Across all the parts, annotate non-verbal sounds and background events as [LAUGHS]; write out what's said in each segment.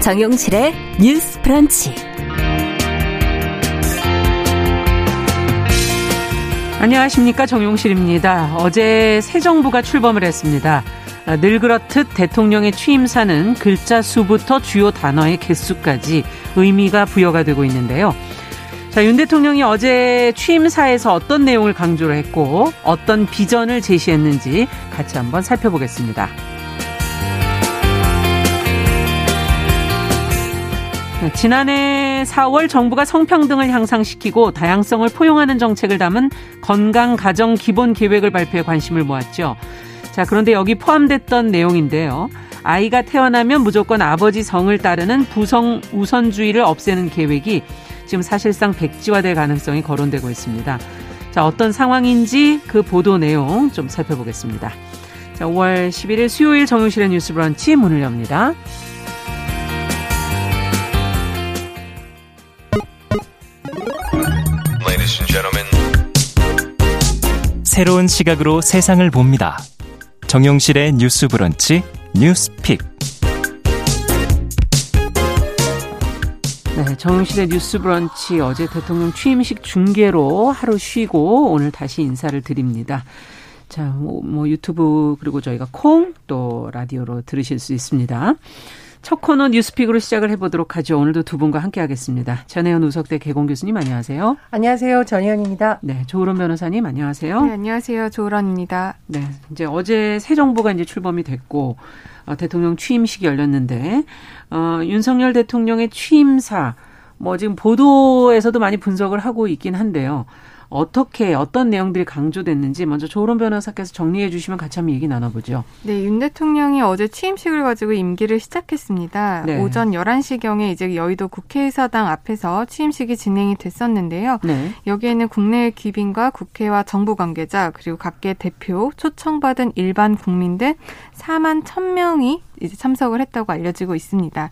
정용실의 뉴스 프런치. 안녕하십니까. 정용실입니다. 어제 새 정부가 출범을 했습니다. 늘 그렇듯 대통령의 취임사는 글자 수부터 주요 단어의 개수까지 의미가 부여가 되고 있는데요. 자, 윤 대통령이 어제 취임사에서 어떤 내용을 강조를 했고 어떤 비전을 제시했는지 같이 한번 살펴보겠습니다. 지난해 4월 정부가 성평등을 향상시키고 다양성을 포용하는 정책을 담은 건강 가정 기본 계획을 발표해 관심을 모았죠. 자, 그런데 여기 포함됐던 내용인데요. 아이가 태어나면 무조건 아버지 성을 따르는 부성 우선주의를 없애는 계획이 지금 사실상 백지화될 가능성이 거론되고 있습니다. 자, 어떤 상황인지 그 보도 내용 좀 살펴보겠습니다. 자, 5월 11일 수요일 정용실의 뉴스 브런치 문을 엽니다. 새로운 시각으로 세상을 봅니다. 정용실의 뉴스 브런치 뉴스픽. 네, 정용실의 뉴스 브런치 어제 대통령 취임식 중계로 하루 쉬고 오늘 다시 인사를 드립니다. 자, 뭐, 뭐 유튜브 그리고 저희가 콩 또 라디오로 들으실 수 있습니다. 첫 코너 뉴스픽으로 시작을 해보도록 하죠. 오늘도 두 분과 함께하겠습니다. 전혜연 우석대 개공 교수님 안녕하세요. 안녕하세요. 전혜연입니다. 네, 조으론 변호사님 안녕하세요. 네, 안녕하세요. 조으론입니다. 네, 이제 어제 새 정부가 이제 출범이 됐고 어, 대통령 취임식이 열렸는데 어, 윤석열 대통령의 취임사 뭐 지금 보도에서도 많이 분석을 하고 있긴 한데요. 어떻게 어떤 내용들이 강조됐는지 먼저 조론 변호사께서 정리해 주시면 같이 한번 얘기 나눠보죠. 네, 윤 대통령이 어제 취임식을 가지고 임기를 시작했습니다. 네. 오전 11시경에 이제 여의도 국회의사당 앞에서 취임식이 진행이 됐었는데요. 네. 여기에는 국내 귀빈과 국회와 정부 관계자 그리고 각계 대표 초청받은 일반 국민 등 4만 1000명이 이제 참석을 했다고 알려지고 있습니다.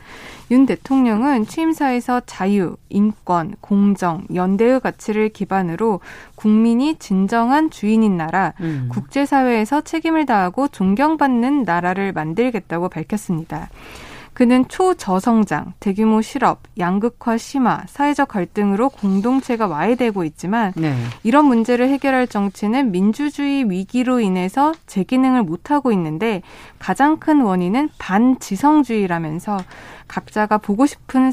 윤 대통령은 취임사에서 자유, 인권, 공정, 연대의 가치를 기반으로 국민이 진정한 주인인 나라, 음. 국제사회에서 책임을 다하고 존경받는 나라를 만들겠다고 밝혔습니다. 그는 초저성장, 대규모 실업, 양극화 심화, 사회적 갈등으로 공동체가 와해되고 있지만 네. 이런 문제를 해결할 정치는 민주주의 위기로 인해서 제 기능을 못하고 있는데 가장 큰 원인은 반지성주의라면서 각자가 보고 싶은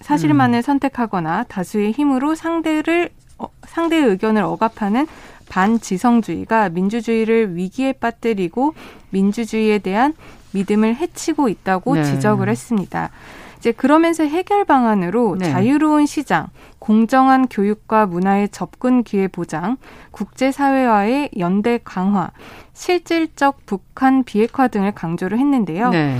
사실만을 음. 선택하거나 다수의 힘으로 상대를 어, 상대의 의견을 억압하는 반지성주의가 민주주의를 위기에 빠뜨리고 민주주의에 대한 믿음을 해치고 있다고 네. 지적을 했습니다. 이제 그러면서 해결 방안으로 네. 자유로운 시장, 공정한 교육과 문화의 접근 기회 보장, 국제사회와의 연대 강화, 실질적 북한 비핵화 등을 강조를 했는데요. 네.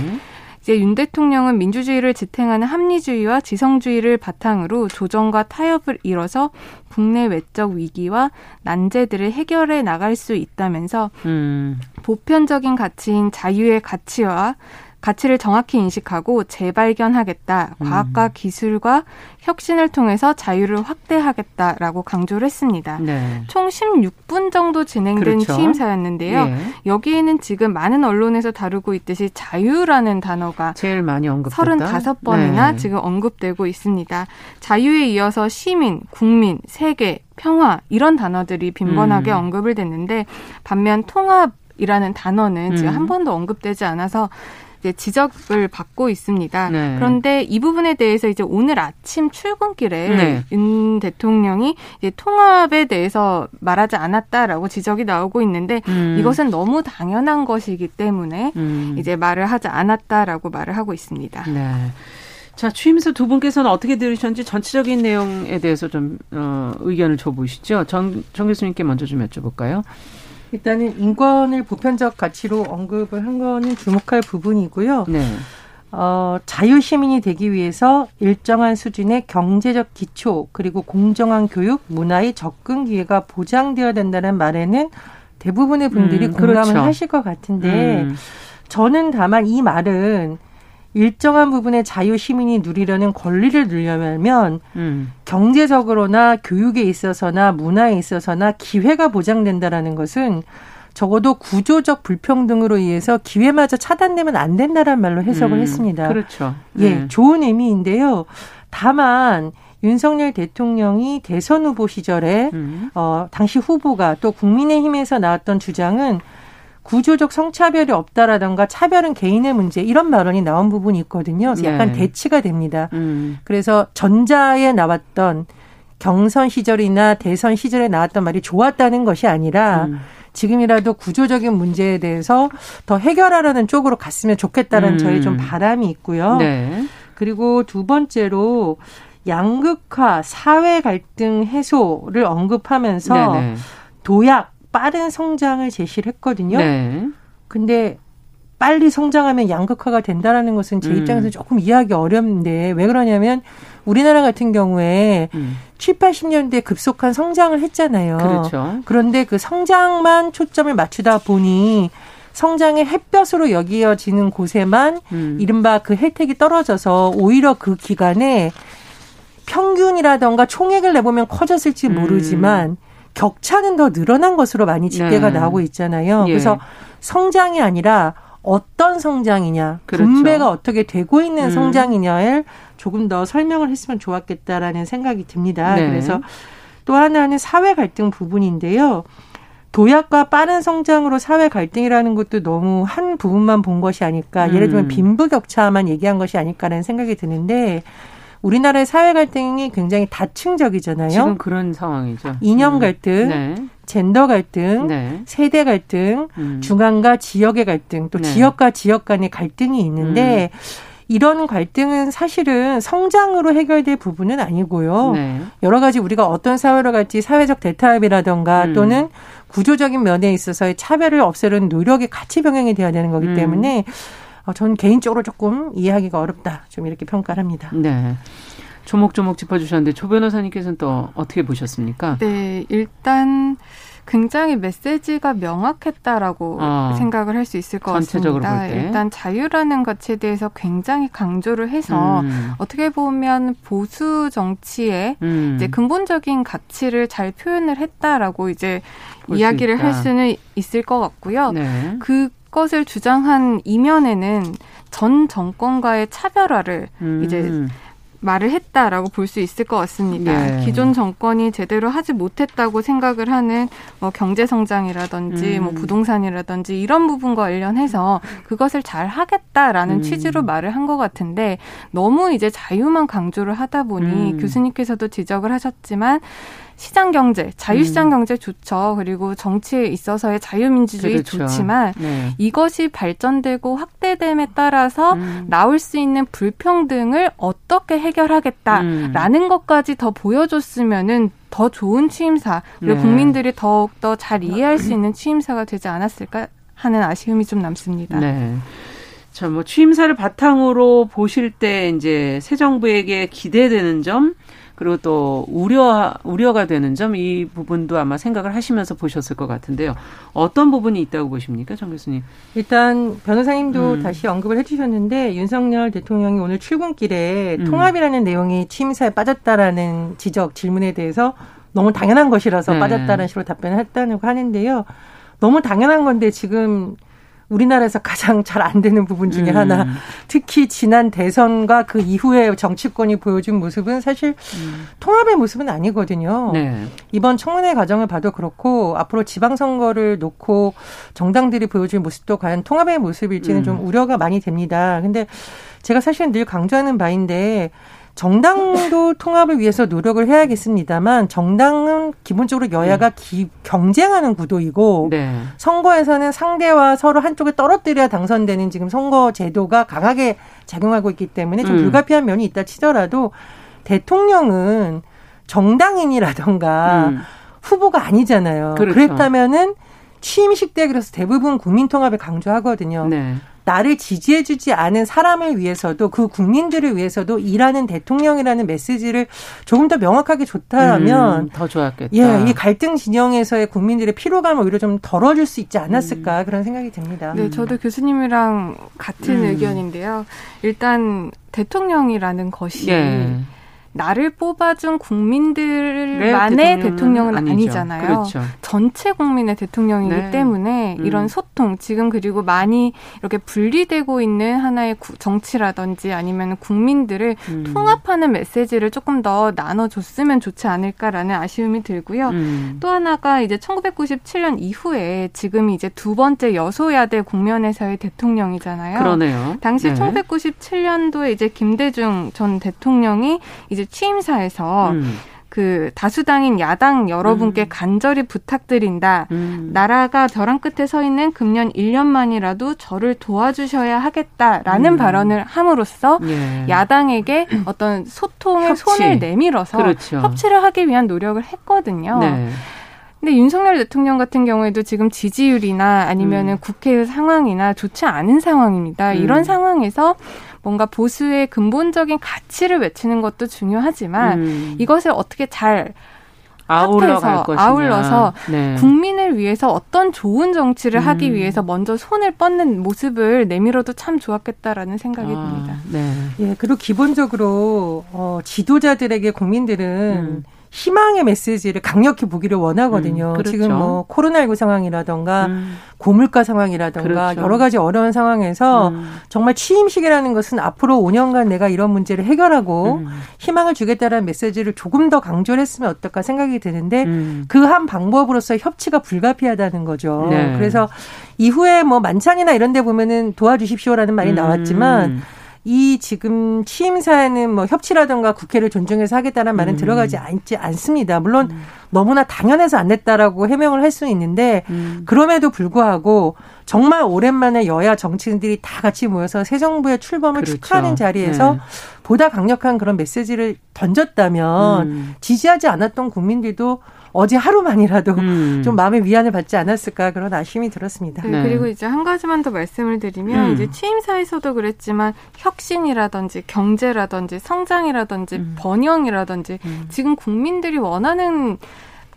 이제 윤 대통령은 민주주의를 지탱하는 합리주의와 지성주의를 바탕으로 조정과 타협을 이뤄서 국내 외적 위기와 난제들을 해결해 나갈 수 있다면서 음. 보편적인 가치인 자유의 가치와 가치를 정확히 인식하고 재발견하겠다. 음. 과학과 기술과 혁신을 통해서 자유를 확대하겠다라고 강조를 했습니다. 네. 총 16분 정도 진행된 그렇죠. 취임사였는데요. 예. 여기에는 지금 많은 언론에서 다루고 있듯이 자유라는 단어가 제일 많이 언급됐다. 35번이나 네. 지금 언급되고 있습니다. 자유에 이어서 시민, 국민, 세계, 평화 이런 단어들이 빈번하게 음. 언급을 됐는데 반면 통합 이라는 단어는 음. 지금 한 번도 언급되지 않아서 이제 지적을 받고 있습니다. 네. 그런데 이 부분에 대해서 이제 오늘 아침 출근길에 네. 윤 대통령이 이제 통합에 대해서 말하지 않았다라고 지적이 나오고 있는데 음. 이것은 너무 당연한 것이기 때문에 음. 이제 말을 하지 않았다라고 말을 하고 있습니다. 네. 자, 취임사 두 분께서는 어떻게 들으셨는지 전체적인 내용에 대해서 좀, 어, 의견을 줘보시죠. 정, 정 교수님께 먼저 좀 여쭤볼까요? 일단은 인권을 보편적 가치로 언급을 한 거는 주목할 부분이고요. 네. 어, 자유 시민이 되기 위해서 일정한 수준의 경제적 기초 그리고 공정한 교육, 문화의 접근 기회가 보장되어야 된다는 말에는 대부분의 분들이 음, 공감을 그렇죠. 하실 것 같은데 음. 저는 다만 이 말은 일정한 부분의 자유 시민이 누리려는 권리를 누리려면 음. 경제적으로나 교육에 있어서나 문화에 있어서나 기회가 보장된다라는 것은 적어도 구조적 불평등으로 의해서 기회마저 차단되면 안 된다는 말로 해석을 음, 했습니다. 그렇죠. 예, 네. 좋은 의미인데요. 다만 윤석열 대통령이 대선 후보 시절에 음. 어 당시 후보가 또 국민의힘에서 나왔던 주장은 구조적 성차별이 없다라던가 차별은 개인의 문제 이런 발언이 나온 부분이 있거든요. 그래서 약간 네. 대치가 됩니다. 음. 그래서 전자에 나왔던 경선 시절이나 대선 시절에 나왔던 말이 좋았다는 것이 아니라 음. 지금이라도 구조적인 문제에 대해서 더 해결하려는 쪽으로 갔으면 좋겠다는 음. 저희 좀 바람이 있고요. 네. 그리고 두 번째로 양극화, 사회 갈등 해소를 언급하면서 네네. 도약, 빠른 성장을 제시를 했거든요. 네. 근데 빨리 성장하면 양극화가 된다라는 것은 제 음. 입장에서 조금 이해하기 어렵는데 왜 그러냐면 우리나라 같은 경우에 음. 7, 80년대 급속한 성장을 했잖아요. 그렇죠. 그런데 그 성장만 초점을 맞추다 보니 성장의 햇볕으로 여기어지는 곳에만 음. 이른바 그 혜택이 떨어져서 오히려 그 기간에 평균이라던가 총액을 내보면 커졌을지 음. 모르지만 음. 격차는 더 늘어난 것으로 많이 집계가 네. 나오고 있잖아요. 예. 그래서 성장이 아니라 어떤 성장이냐, 그렇죠. 분배가 어떻게 되고 있는 음. 성장이냐를 조금 더 설명을 했으면 좋았겠다라는 생각이 듭니다. 네. 그래서 또 하나는 사회 갈등 부분인데요. 도약과 빠른 성장으로 사회 갈등이라는 것도 너무 한 부분만 본 것이 아닐까. 음. 예를 들면 음. 빈부격차만 얘기한 것이 아닐까라는 생각이 드는데 우리나라의 사회 갈등이 굉장히 다층적이잖아요. 지금 그런 상황이죠. 이념 음. 갈등, 네. 젠더 갈등, 네. 세대 갈등, 음. 중앙과 지역의 갈등, 또 네. 지역과 지역 간의 갈등이 있는데 음. 이런 갈등은 사실은 성장으로 해결될 부분은 아니고요. 네. 여러 가지 우리가 어떤 사회로 갈지 사회적 대타협이라던가 음. 또는 구조적인 면에 있어서의 차별을 없애는 노력이 같이 병행이 돼야 되는 거기 음. 때문에 어, 전 개인적으로 조금 이해하기가 어렵다. 좀 이렇게 평가를 합니다. 네. 조목조목 짚어주셨는데 조 변호사님께서는 또 어떻게 보셨습니까? 네, 일단 굉장히 메시지가 명확했다라고 어, 생각을 할 수 있을 것 같습니다. 일단 자유라는 것에 대해서 굉장히 강조를 해서 음. 어떻게 보면 보수 정치의 음. 이제 근본적인 가치를 잘 표현을 했다라고 이제 이야기를 할 수는 있을 것 같고요. 네. 그 것을 주장한 이면에는 전 정권과의 차별화를 음. 이제 말을 했다라고 볼 수 있을 것 같습니다. 네. 기존 정권이 제대로 하지 못했다고 생각을 하는 뭐 경제 성장이라든지 음. 뭐 부동산이라든지 이런 부분과 관련해서 그것을 잘 하겠다라는 음. 취지로 말을 한 것 같은데 너무 이제 자유만 강조를 하다 보니 음. 교수님께서도 지적을 하셨지만 시장 경제, 자유시장 음. 경제 좋죠. 그리고 정치에 있어서의 자유민주주의 그렇죠. 좋지만 네. 이것이 발전되고 확대됨에 따라서 음. 나올 수 있는 불평등을 어떻게 해결하겠다라는 음. 것까지 더 보여줬으면은 더 좋은 취임사 그리고 네. 국민들이 더욱 더 잘 이해할 수 있는 취임사가 되지 않았을까 하는 아쉬움이 좀 남습니다. 네. 자, 뭐 취임사를 바탕으로 보실 때 이제 새 정부에게 기대되는 점 그리고 또 우려 우려가 되는 점 이 부분도 아마 생각을 하시면서 보셨을 것 같은데요. 어떤 부분이 있다고 보십니까, 정 교수님? 일단 변호사님도 음. 다시 언급을 해주셨는데 윤석열 대통령이 오늘 출근길에 음. 통합이라는 내용이 취임사에 빠졌다라는 지적 질문에 대해서 너무 당연한 것이라서 네. 빠졌다는 식으로 답변을 했다고 하는데요. 너무 당연한 건데 지금 우리나라에서 가장 잘 안 되는 부분 중에 음. 하나. 특히 지난 대선과 그 이후에 정치권이 보여준 모습은 사실 음. 통합의 모습은 아니거든요. 네. 이번 청문회 과정을 봐도 그렇고 앞으로 지방선거를 놓고 정당들이 보여준 모습도 과연 통합의 모습일지는 음. 좀 우려가 많이 됩니다. 근데 제가 사실은 늘 강조하는 바인데 정당도 [LAUGHS] 통합을 위해서 노력을 해야겠습니다만 정당은 기본적으로 여야가 네. 기, 경쟁하는 구도이고 네. 선거에서는 상대와 서로 한쪽에 떨어뜨려야 당선되는 지금 선거 제도가 강하게 작용하고 있기 때문에 좀 음. 불가피한 면이 있다 치더라도 대통령은 정당인이라던가 음. 후보가 아니잖아요. 그렇죠. 그랬다면은 취임식 때 그래서 대부분 국민 통합을 강조하거든요. 네. 나를 지지해주지 않은 사람을 위해서도 그 국민들을 위해서도 일하는 대통령이라는 메시지를 조금 더 명확하게 줬다면 음, 더 좋았겠다. 예, 이 갈등 진영에서의 국민들의 피로감을 오히려 좀 덜어줄 수 있지 않았을까 음. 그런 생각이 듭니다. 네, 저도 교수님이랑 같은 음. 의견인데요. 일단 대통령이라는 것이 예. 나를 뽑아준 국민들만의 대통령은 아니잖아요. 그렇죠. 전체 국민의 대통령이기 네. 때문에 음. 이런 소통 지금 그리고 많이 이렇게 분리되고 있는 하나의 정치라든지 아니면 국민들을 음. 통합하는 메시지를 조금 더 나눠줬으면 좋지 않을까라는 아쉬움이 들고요. 음. 또 하나가 이제 1997년 이후에 지금 이제 두 번째 여소야대 국면에서의 대통령이잖아요. 그러네요. 당시 네. 1997년도에 이제 김대중 전 대통령이 이제 취임사에서 음. 그 다수당인 야당 여러분께 음. 간절히 부탁드린다. 음. 나라가 벼랑 끝에 서 있는 금년 1년만이라도 저를 도와주셔야 하겠다라는 음. 발언을 함으로써 예. 야당에게 [CLEARS THROAT] 어떤 소통의 협치. 손을 내밀어서 그렇죠. 협치를 하기 위한 노력을 했거든요. 네. 근데 윤석열 대통령 같은 경우에도 지금 지지율이나 아니면은 음. 국회 상황이나 좋지 않은 상황입니다. 음. 이런 상황에서 뭔가 보수의 근본적인 가치를 외치는 것도 중요하지만 음. 이것을 어떻게 잘 아울러서 아울러서 네. 국민을 위해서 어떤 좋은 정치를 음. 하기 위해서 먼저 손을 뻗는 모습을 내밀어도 참 좋았겠다라는 생각이 아, 듭니다. 네. 예, 그리고 기본적으로 어, 지도자들에게 국민들은 음. 희망의 메시지를 강력히 보기를 원하거든요. 음, 그렇죠. 지금 뭐 코로나19 상황이라던가 음. 고물가 상황이라던가 그렇죠. 여러 가지 어려운 상황에서 음. 정말 취임식이라는 것은 앞으로 5년간 내가 이런 문제를 해결하고 음. 희망을 주겠다라는 메시지를 조금 더 강조를 했으면 어떨까 생각이 드는데 음. 그한 방법으로서 협치가 불가피하다는 거죠. 네. 그래서 이후에 뭐 만찬이나 이런 데 보면은 도와주십시오라는 말이 음. 나왔지만 이 지금 취임사에는 뭐 협치라든가 국회를 존중해서 하겠다는 말은 음. 들어가지 않지 않습니다. 물론 음. 너무나 당연해서 안 됐다라고 해명을 할 수는 있는데 음. 그럼에도 불구하고 정말 오랜만에 여야 정치인들이 다 같이 모여서 새 정부의 출범을 그렇죠. 축하하는 자리에서 네. 보다 강력한 그런 메시지를 던졌다면 음. 지지하지 않았던 국민들도 어제 하루만이라도 음. [LAUGHS] 좀 마음의 위안을 받지 않았을까 그런 아쉬움이 들었습니다. 네, 그리고 이제 한 가지만 더 말씀을 드리면 음. 이제 취임사에서도 그랬지만 혁신이라든지 경제라든지 성장이라든지 음. 번영이라든지 음. 지금 국민들이 원하는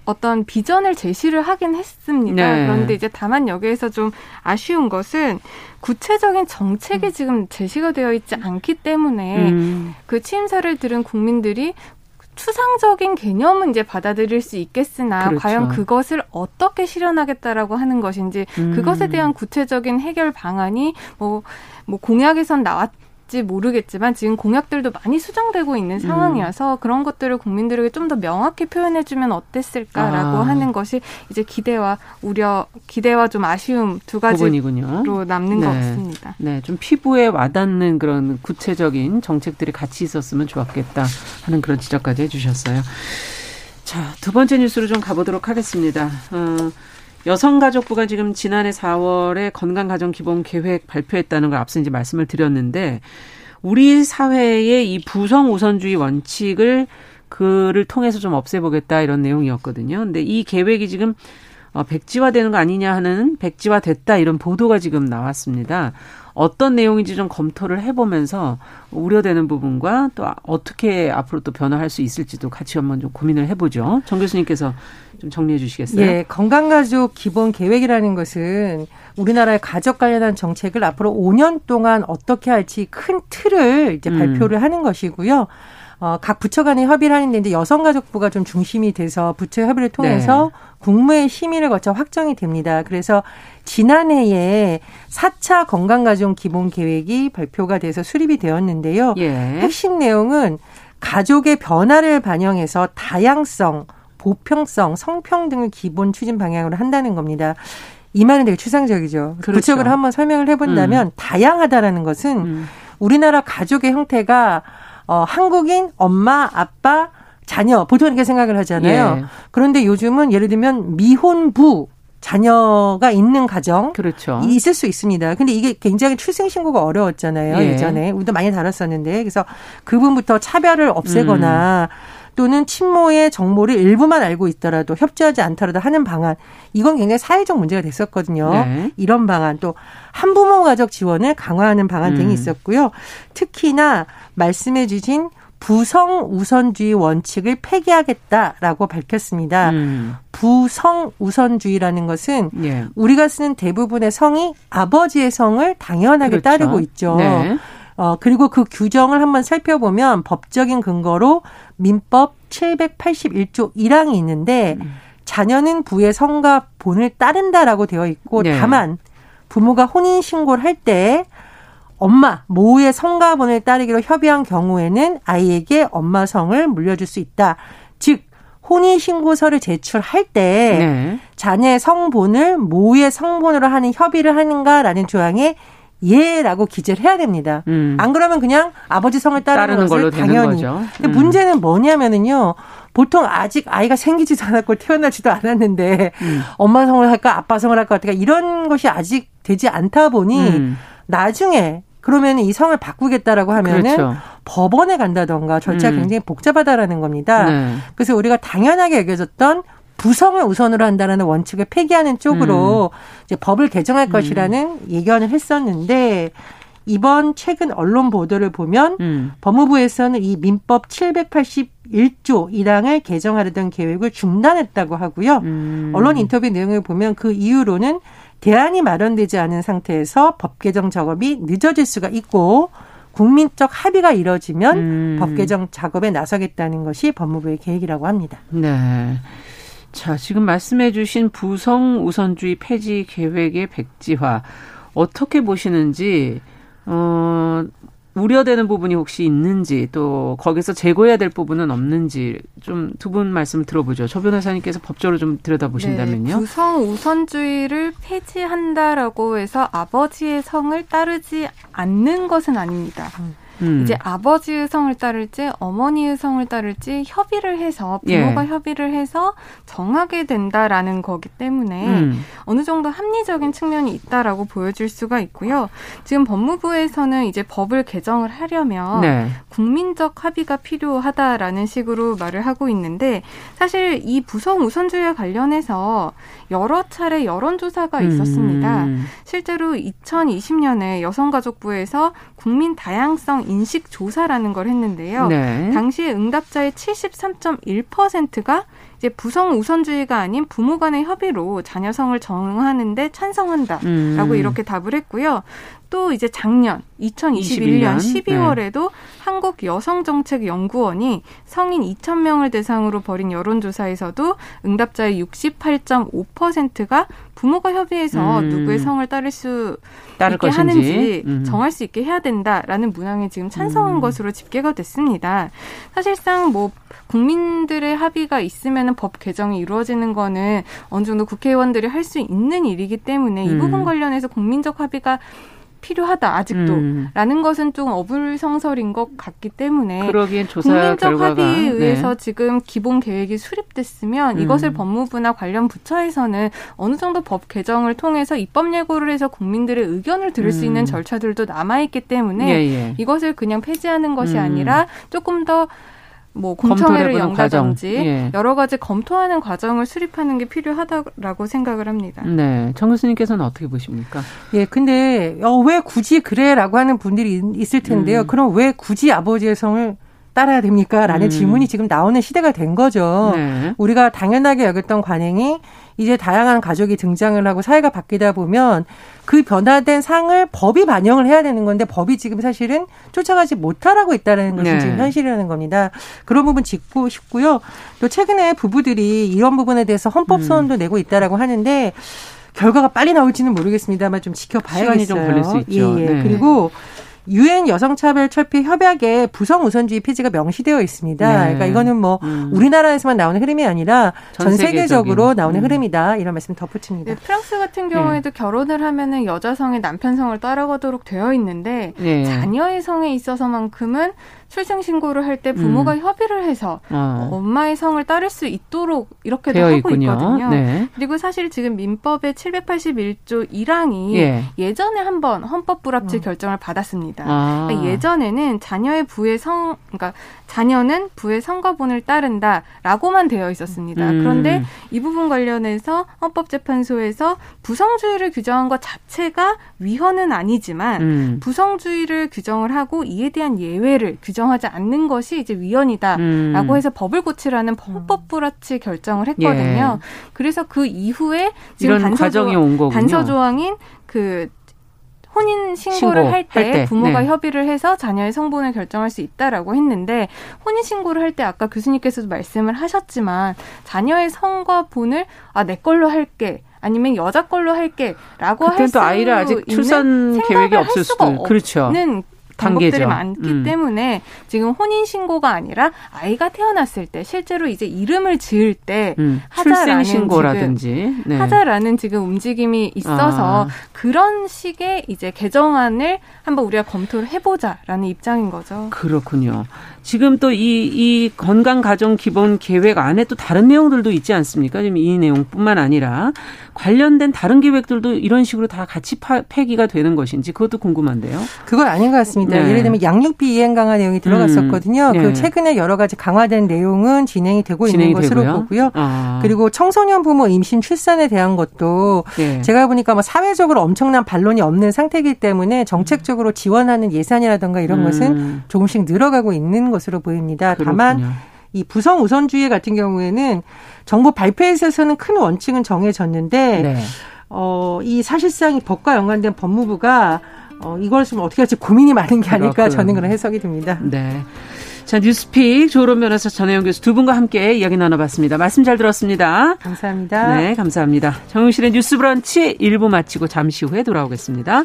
어떤 비전을 제시를 하긴 했습니다. 네. 그런데 이제 다만 여기에서 좀 아쉬운 것은 구체적인 정책이 음. 지금 제시가 되어 있지 않기 때문에 음. 그 취임사를 들은 국민들이 추상적인 개념은 이제 받아들일 수 있겠으나 그렇죠. 과연 그것을 어떻게 실현하겠다라고 하는 것인지 음. 그것에 대한 구체적인 해결 방안이 뭐, 뭐 공약에선 나왔 될지 모르겠지만 지금 공약들도 많이 수정되고 있는 음. 상황이어서 음. 그런 것들을 국민들에게 좀 더 명확히 표현해주면 어땠을까라고 아. 하는 것이 이제 기대와 우려, 기대와 좀 아쉬움 두 가지로 부분이군요. 남는 네. 것 같습니다. 네, 좀 피부에 와닿는 그런 구체적인 정책들이 같이 있었으면 좋았겠다 하는 그런 지적까지 해주셨어요. 자, 두 번째 뉴스로 좀 가보도록 하겠습니다. 어, 여성가족부가 지금 지난해 4월에 건강가정기본 계획 발표했다는 걸 앞서 이제 말씀을 드렸는데 우리 사회의 이 부성 우선주의 원칙을 그를 통해서 좀 없애보겠다 이런 내용이었거든요. 근데 이 계획이 지금 어, 백지화되는 거 아니냐 하는 백지화됐다 이런 보도가 지금 나왔습니다. 어떤 내용인지 좀 검토를 해보면서 우려되는 부분과 또 어떻게 앞으로 또 변화할 수 있을지도 같이 한번 좀 고민을 해보죠. 정 교수님께서 좀 정리해 주시겠어요? 예, 건강가족 기본 계획이라는 것은 우리나라의 가족 관련한 정책을 앞으로 5년 동안 어떻게 할지 큰 틀을 이제 음. 발표를 음. 하는 것이고요. 어, 각 부처 간의 협의를 하는데 이제 여성가족부가 좀 중심이 돼서 부처 협의를 통해서 네. 국무의 심의를 거쳐 확정이 됩니다. 그래서 지난해에 4차 건강가정 기본 계획이 발표가 돼서 수립이 되었는데요. 예. 핵심 내용은 가족의 변화를 반영해서 다양성, 보평성, 성평 등을 기본 추진 방향으로 한다는 겁니다. 이 말은 되게 추상적이죠. 그렇죠. 구체적으로 한번 설명을 해본다면 음. 다양하다라는 것은 음. 우리나라 가족의 형태가 어, 한국인 엄마, 아빠, 자녀 보통 이렇게 생각을 하잖아요. 예. 그런데 요즘은 예를 들면 미혼부 자녀가 있는 가정 그렇죠. 있을 수 있습니다. 근데 이게 굉장히 출생 신고가 어려웠잖아요. 예. 전에 우리도 많이 다뤘었는데 그래서 그분부터 차별을 없애거나 음. 또는 친모의 정보를 일부만 알고 있더라도 협조하지 않더라도 하는 방안 이건 굉장히 사회적 문제가 됐었거든요. 네. 이런 방안 또 한부모 가족 지원을 강화하는 방안 등이 음. 있었고요. 특히나 말씀해 주신 부성 우선주의 원칙을 폐기하겠다라고 밝혔습니다. 음. 부성 우선주의라는 것은 예. 우리가 쓰는 대부분의 성이 아버지의 성을 당연하게 그렇죠. 따르고 있죠. 네. 어, 그리고 그 규정을 한번 살펴보면 법적인 근거로 민법 781조 1항이 있는데 음. 자녀는 부의 성과 본을 따른다라고 되어 있고 네. 다만 부모가 혼인 신고를 할 때 엄마 모의 성가본을 따르기로 협의한 경우에는 아이에게 엄마 성을 물려줄 수 있다. 즉 혼인 신고서를 제출할 때 네. 자녀의 성본을 모의 성본으로 하는 협의를 하는가라는 조항에 예라고 기재를 해야 됩니다. 음. 안 그러면 그냥 아버지 성을 따르는, 따르는 것을 당연히. 음. 근데 문제는 뭐냐면은요. 보통 아직 아이가 생기지도 않았고 태어나지도 않았는데 음. 엄마 성을 할까 아빠 성을 할까 어까 이런 것이 아직 되지 않다 보니 음. 나중에 그러면 이 성을 바꾸겠다라고 하면은 그렇죠. 법원에 간다던가 절차가 음. 굉장히 복잡하다라는 겁니다. 네. 그래서 우리가 당연하게 여겨졌던 부성을 우선으로 한다라는 원칙을 폐기하는 쪽으로 음. 이제 법을 개정할 음. 것이라는 예견을 했었는데 이번 최근 언론 보도를 보면 음. 법무부에서는 이 민법 781조 1항을 개정하려던 계획을 중단했다고 하고요. 음. 언론 인터뷰 내용을 보면 그 이유로는 대안이 마련되지 않은 상태에서 법 개정 작업이 늦어질 수가 있고 국민적 합의가 이뤄지면 음. 법 개정 작업에 나서겠다는 것이 법무부의 계획이라고 합니다. 네. 자, 지금 말씀해 주신 부성 우선주의 폐지 계획의 백지화 어떻게 보시는지 어 우려되는 부분이 혹시 있는지 또 거기서 제고해야 될 부분은 없는지 좀 두 분 말씀 들어보죠. 조 변호사님께서 법적으로 좀 들여다보신다면요. 네, 부성 우선주의를 폐지한다라고 해서 아버지의 성을 따르지 않는 것은 아닙니다. 음. 음. 이제 아버지의 성을 따를지 어머니의 성을 따를지 협의를 해서 부모가 예. 협의를 해서 정하게 된다라는 거기 때문에 음. 어느 정도 합리적인 측면이 있다라고 보여질 수가 있고요. 지금 법무부에서는 이제 법을 개정을 하려면 네. 국민적 합의가 필요하다라는 식으로 말을 하고 있는데 사실 이 부성 우선주의와 관련해서 여러 차례 여론조사가 있었습니다. 음. 실제로 2020년에 여성가족부에서 국민 다양성 인식 조사라는 걸 했는데요. 네. 당시에 응답자의 73.1%가 이제 부성 우선주의가 아닌 부모 간의 협의로 자녀성을 정하는데 찬성한다라고 음. 이렇게 답을 했고요. 또 이제 작년 2021년 12월에도 네. 한국 여성정책연구원이 성인 2,000명을 대상으로 벌인 여론조사에서도 응답자의 68.5%가 부모가 협의해서 음. 누구의 성을 따를 수 있게 것인지. 하는지 음. 정할 수 있게 해야 된다라는 문항에 지금 찬성한 음. 것으로 집계가 됐습니다. 사실상 뭐 국민들의 합의가 있으면 법 개정이 이루어지는 거는 어느 정도 국회의원들이 할 수 있는 일이기 때문에 이 부분 음. 관련해서 국민적 합의가 필요하다 아직도 음. 라는 것은 좀 어불성설인 것 같기 때문에 그러기엔 조사 국민적 결과가, 합의에 의해서 네. 지금 기본 계획이 수립됐으면 음. 이것을 법무부나 관련 부처에서는 어느 정도 법 개정을 통해서 입법 예고를 해서 국민들의 의견을 들을 음. 수 있는 음. 절차들도 남아 있기 때문에 예, 예. 이것을 그냥 폐지하는 것이 음. 아니라 조금 더 뭐 공청회를 연다든지 예. 여러 가지 검토하는 과정을 수립하는 게 필요하다라고 생각을 합니다. 네, 정 교수님께서는 어떻게 보십니까? 예, 근데 어, 왜 굳이 그래라고 하는 분들이 있을 텐데요. 음. 그럼 왜 굳이 아버지의 성을 따라야 됩니까? 라는 음. 질문이 지금 나오는 시대가 된 거죠. 네. 우리가 당연하게 여겼던 관행이 이제 다양한 가족이 등장을 하고 사회가 바뀌다 보면 그 변화된 상을 법이 반영을 해야 되는 건데 법이 지금 사실은 쫓아가지 못하라고 있다는 것이 네. 지금 현실이라는 겁니다. 그런 부분 짚고 싶고요. 또 최근에 부부들이 이런 부분에 대해서 헌법 소원도 음. 내고 있다라고 하는데 결과가 빨리 나올지는 모르겠습니다만 좀 지켜봐야겠어요. 시간이 좀 걸릴 수 있죠. 예, 예. 네. 그리고 유엔 여성차별 철폐 협약에 부성 우선주의 폐지가 명시되어 있습니다. 네. 그러니까 이거는 뭐 음. 우리나라에서만 나오는 흐름이 아니라 전, 세계적으로 나오는 음. 흐름이다. 이런 말씀 덧붙입니다. 네, 프랑스 같은 경우에도 네. 결혼을 하면은 여자 성이 남편 성을 따라가도록 되어 있는데 네. 자녀의 성에 있어서만큼은 출생 신고를 할 때 부모가 음. 협의를 해서 어. 엄마의 성을 따를 수 있도록 이렇게도 하고 있군요. 있거든요. 네. 그리고 사실 지금 민법의 781조 1항이 예. 전에 한번 헌법 불합치 어. 결정을 받았습니다. 아. 그러니까 예전에는 자녀의 부의 성 그러니까 자녀는 부의 성과본을 따른다라고만 되어 있었습니다. 음. 그런데 이 부분 관련해서 헌법재판소에서 부성주의를 규정한 것 자체가 위헌은 아니지만 음. 부성주의를 규정을 하고 이에 대한 예외를 규정 규정하지 않는 것이 이제 위헌이다라고 음. 해서 법을 고치라는 헌법 불합치 결정을 했거든요. 예. 그래서 그 이후에 지금 단서, 조항인 그 혼인 신고를 신고, 할때 할 때. 부모가 네. 협의를 해서 자녀의 성분을 결정할 수 있다라고 했는데 혼인 신고를 할 때 아까 교수님께서도 말씀을 하셨지만 자녀의 성과 본을 아 내 걸로 할게 아니면 여자 걸로 할게라고 할 그때는 수또 아이를 아직 출산 계획이 없을 수도 그렇죠. 방법들이 많기 음. 때문에 지금 혼인 신고가 아니라 아이가 태어났을 때 실제로 이제 이름을 지을 때 음, 하자라는 신고라든지 네. 하자라는 지금 움직임이 있어서 아. 그런 식의 이제 개정안을 한번 우리가 검토를 해보자라는 입장인 거죠. 그렇군요. 지금 또 이 이 건강 가정 기본 계획 안에 또 다른 내용들도 있지 않습니까? 지금 이 내용뿐만 아니라 관련된 다른 계획들도 이런 식으로 다 같이 파, 폐기가 되는 것인지 그것도 궁금한데요. 그건 아닌 것 같습니다. 네. 예를 들면 양육비 이행 강화 내용이 들어갔었거든요. 음. 네. 그 최근에 여러 가지 강화된 내용은 진행이 되고 진행이 있는 것으로 되고요. 보고요. 아. 그리고 청소년 부모 임신 출산에 대한 것도 네. 제가 보니까 뭐 사회적으로 엄청난 반론이 없는 상태이기 때문에 정책적으로 지원하는 예산이라든가 이런 음. 것은 조금씩 늘어가고 있는 것으로 보입니다. 다만 그렇군요. 이 부성 우선주의 같은 경우에는 정부 발표에 있어서는 큰 원칙은 정해졌는데 네. 어, 이 사실상 이 법과 연관된 법무부가 어, 이걸 좀 어떻게 할지 고민이 많은 게 아닐까 그렇군요. 저는 그런 해석이 듭니다. 네. 자, 뉴스픽 조론 변호사 전혜영 교수 두 분과 함께 이야기 나눠봤습니다. 말씀 잘 들었습니다. 감사합니다. 네, 감사합니다. 정용실의 뉴스 브런치 1부 마치고 잠시 후에 돌아오겠습니다.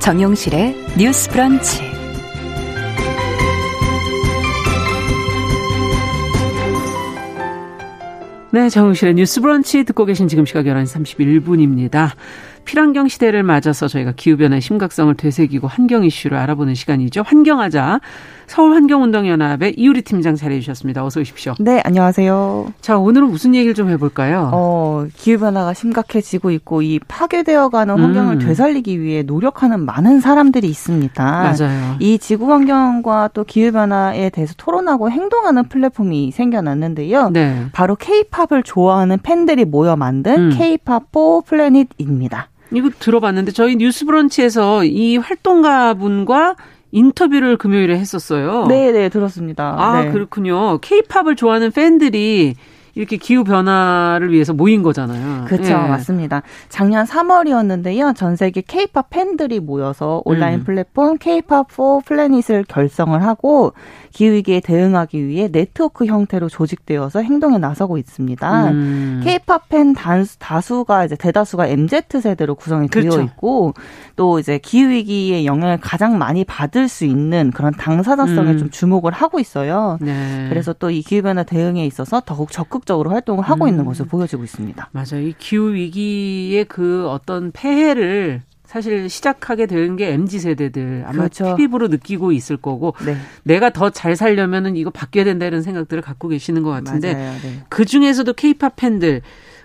정용실의 뉴스 브런치 네, 정우실의 뉴스 브런치 듣고 계신 지금 시각 11시 31분입니다. 필환경 시대를 맞아서 저희가 기후변화의 심각성을 되새기고 환경 이슈를 알아보는 시간이죠. 환경하자 서울환경운동연합의 이유리 팀장 자리해 주셨습니다. 어서 오십시오. 네, 안녕하세요. 자, 오늘은 무슨 얘기를 좀 해볼까요? 어, 기후변화가 심각해지고 있고 이 파괴되어가는 환경을 음. 되살리기 위해 노력하는 많은 사람들이 있습니다. 맞아요. 이 지구 환경과 또 기후변화에 대해서 토론하고 행동하는 플랫폼이 생겨났는데요. 네. 바로 케이팝을 좋아하는 팬들이 모여 만든 음. 케이팝 포 플래닛입니다. 이거 들어봤는데 저희 뉴스 브런치에서 이 활동가분과 인터뷰를 금요일에 했었어요. 네, 네, 들었습니다. 아, 네. 그렇군요. 케이팝을 좋아하는 팬들이 이렇게 기후 변화를 위해서 모인 거잖아요. 그렇죠, 예. 맞습니다. 작년 3월이었는데요. 전 세계 K-팝 팬들이 모여서 온라인 음. 플랫폼 K-팝 for 플래닛을 결성을 하고 기후 위기에 대응하기 위해 네트워크 형태로 조직되어서 행동에 나서고 있습니다. 음. K-팝 팬 다수, 다수가 이제 대다수가 MZ 세대로 구성이 그렇죠. 되어 있고 또 이제 기후 위기의 영향을 가장 많이 받을 수 있는 그런 당사자성에 음. 좀 주목을 하고 있어요. 네. 그래서 또 이 기후 변화 대응에 있어서 더욱 적극적으로 활동을 하고 음. 있는 것으로 보여지고 있습니다. 맞아요. 이 기후 위기의 그 어떤 폐해를 사실 시작하게 된 게 MZ 세대들 아마 그렇죠. 피부로 느끼고 있을 거고 네. 내가 더 잘 살려면은 이거 바뀌어야 된다 이런 생각들을 갖고 계시는 것 같은데. 네. 그 중에서도 케이팝 팬들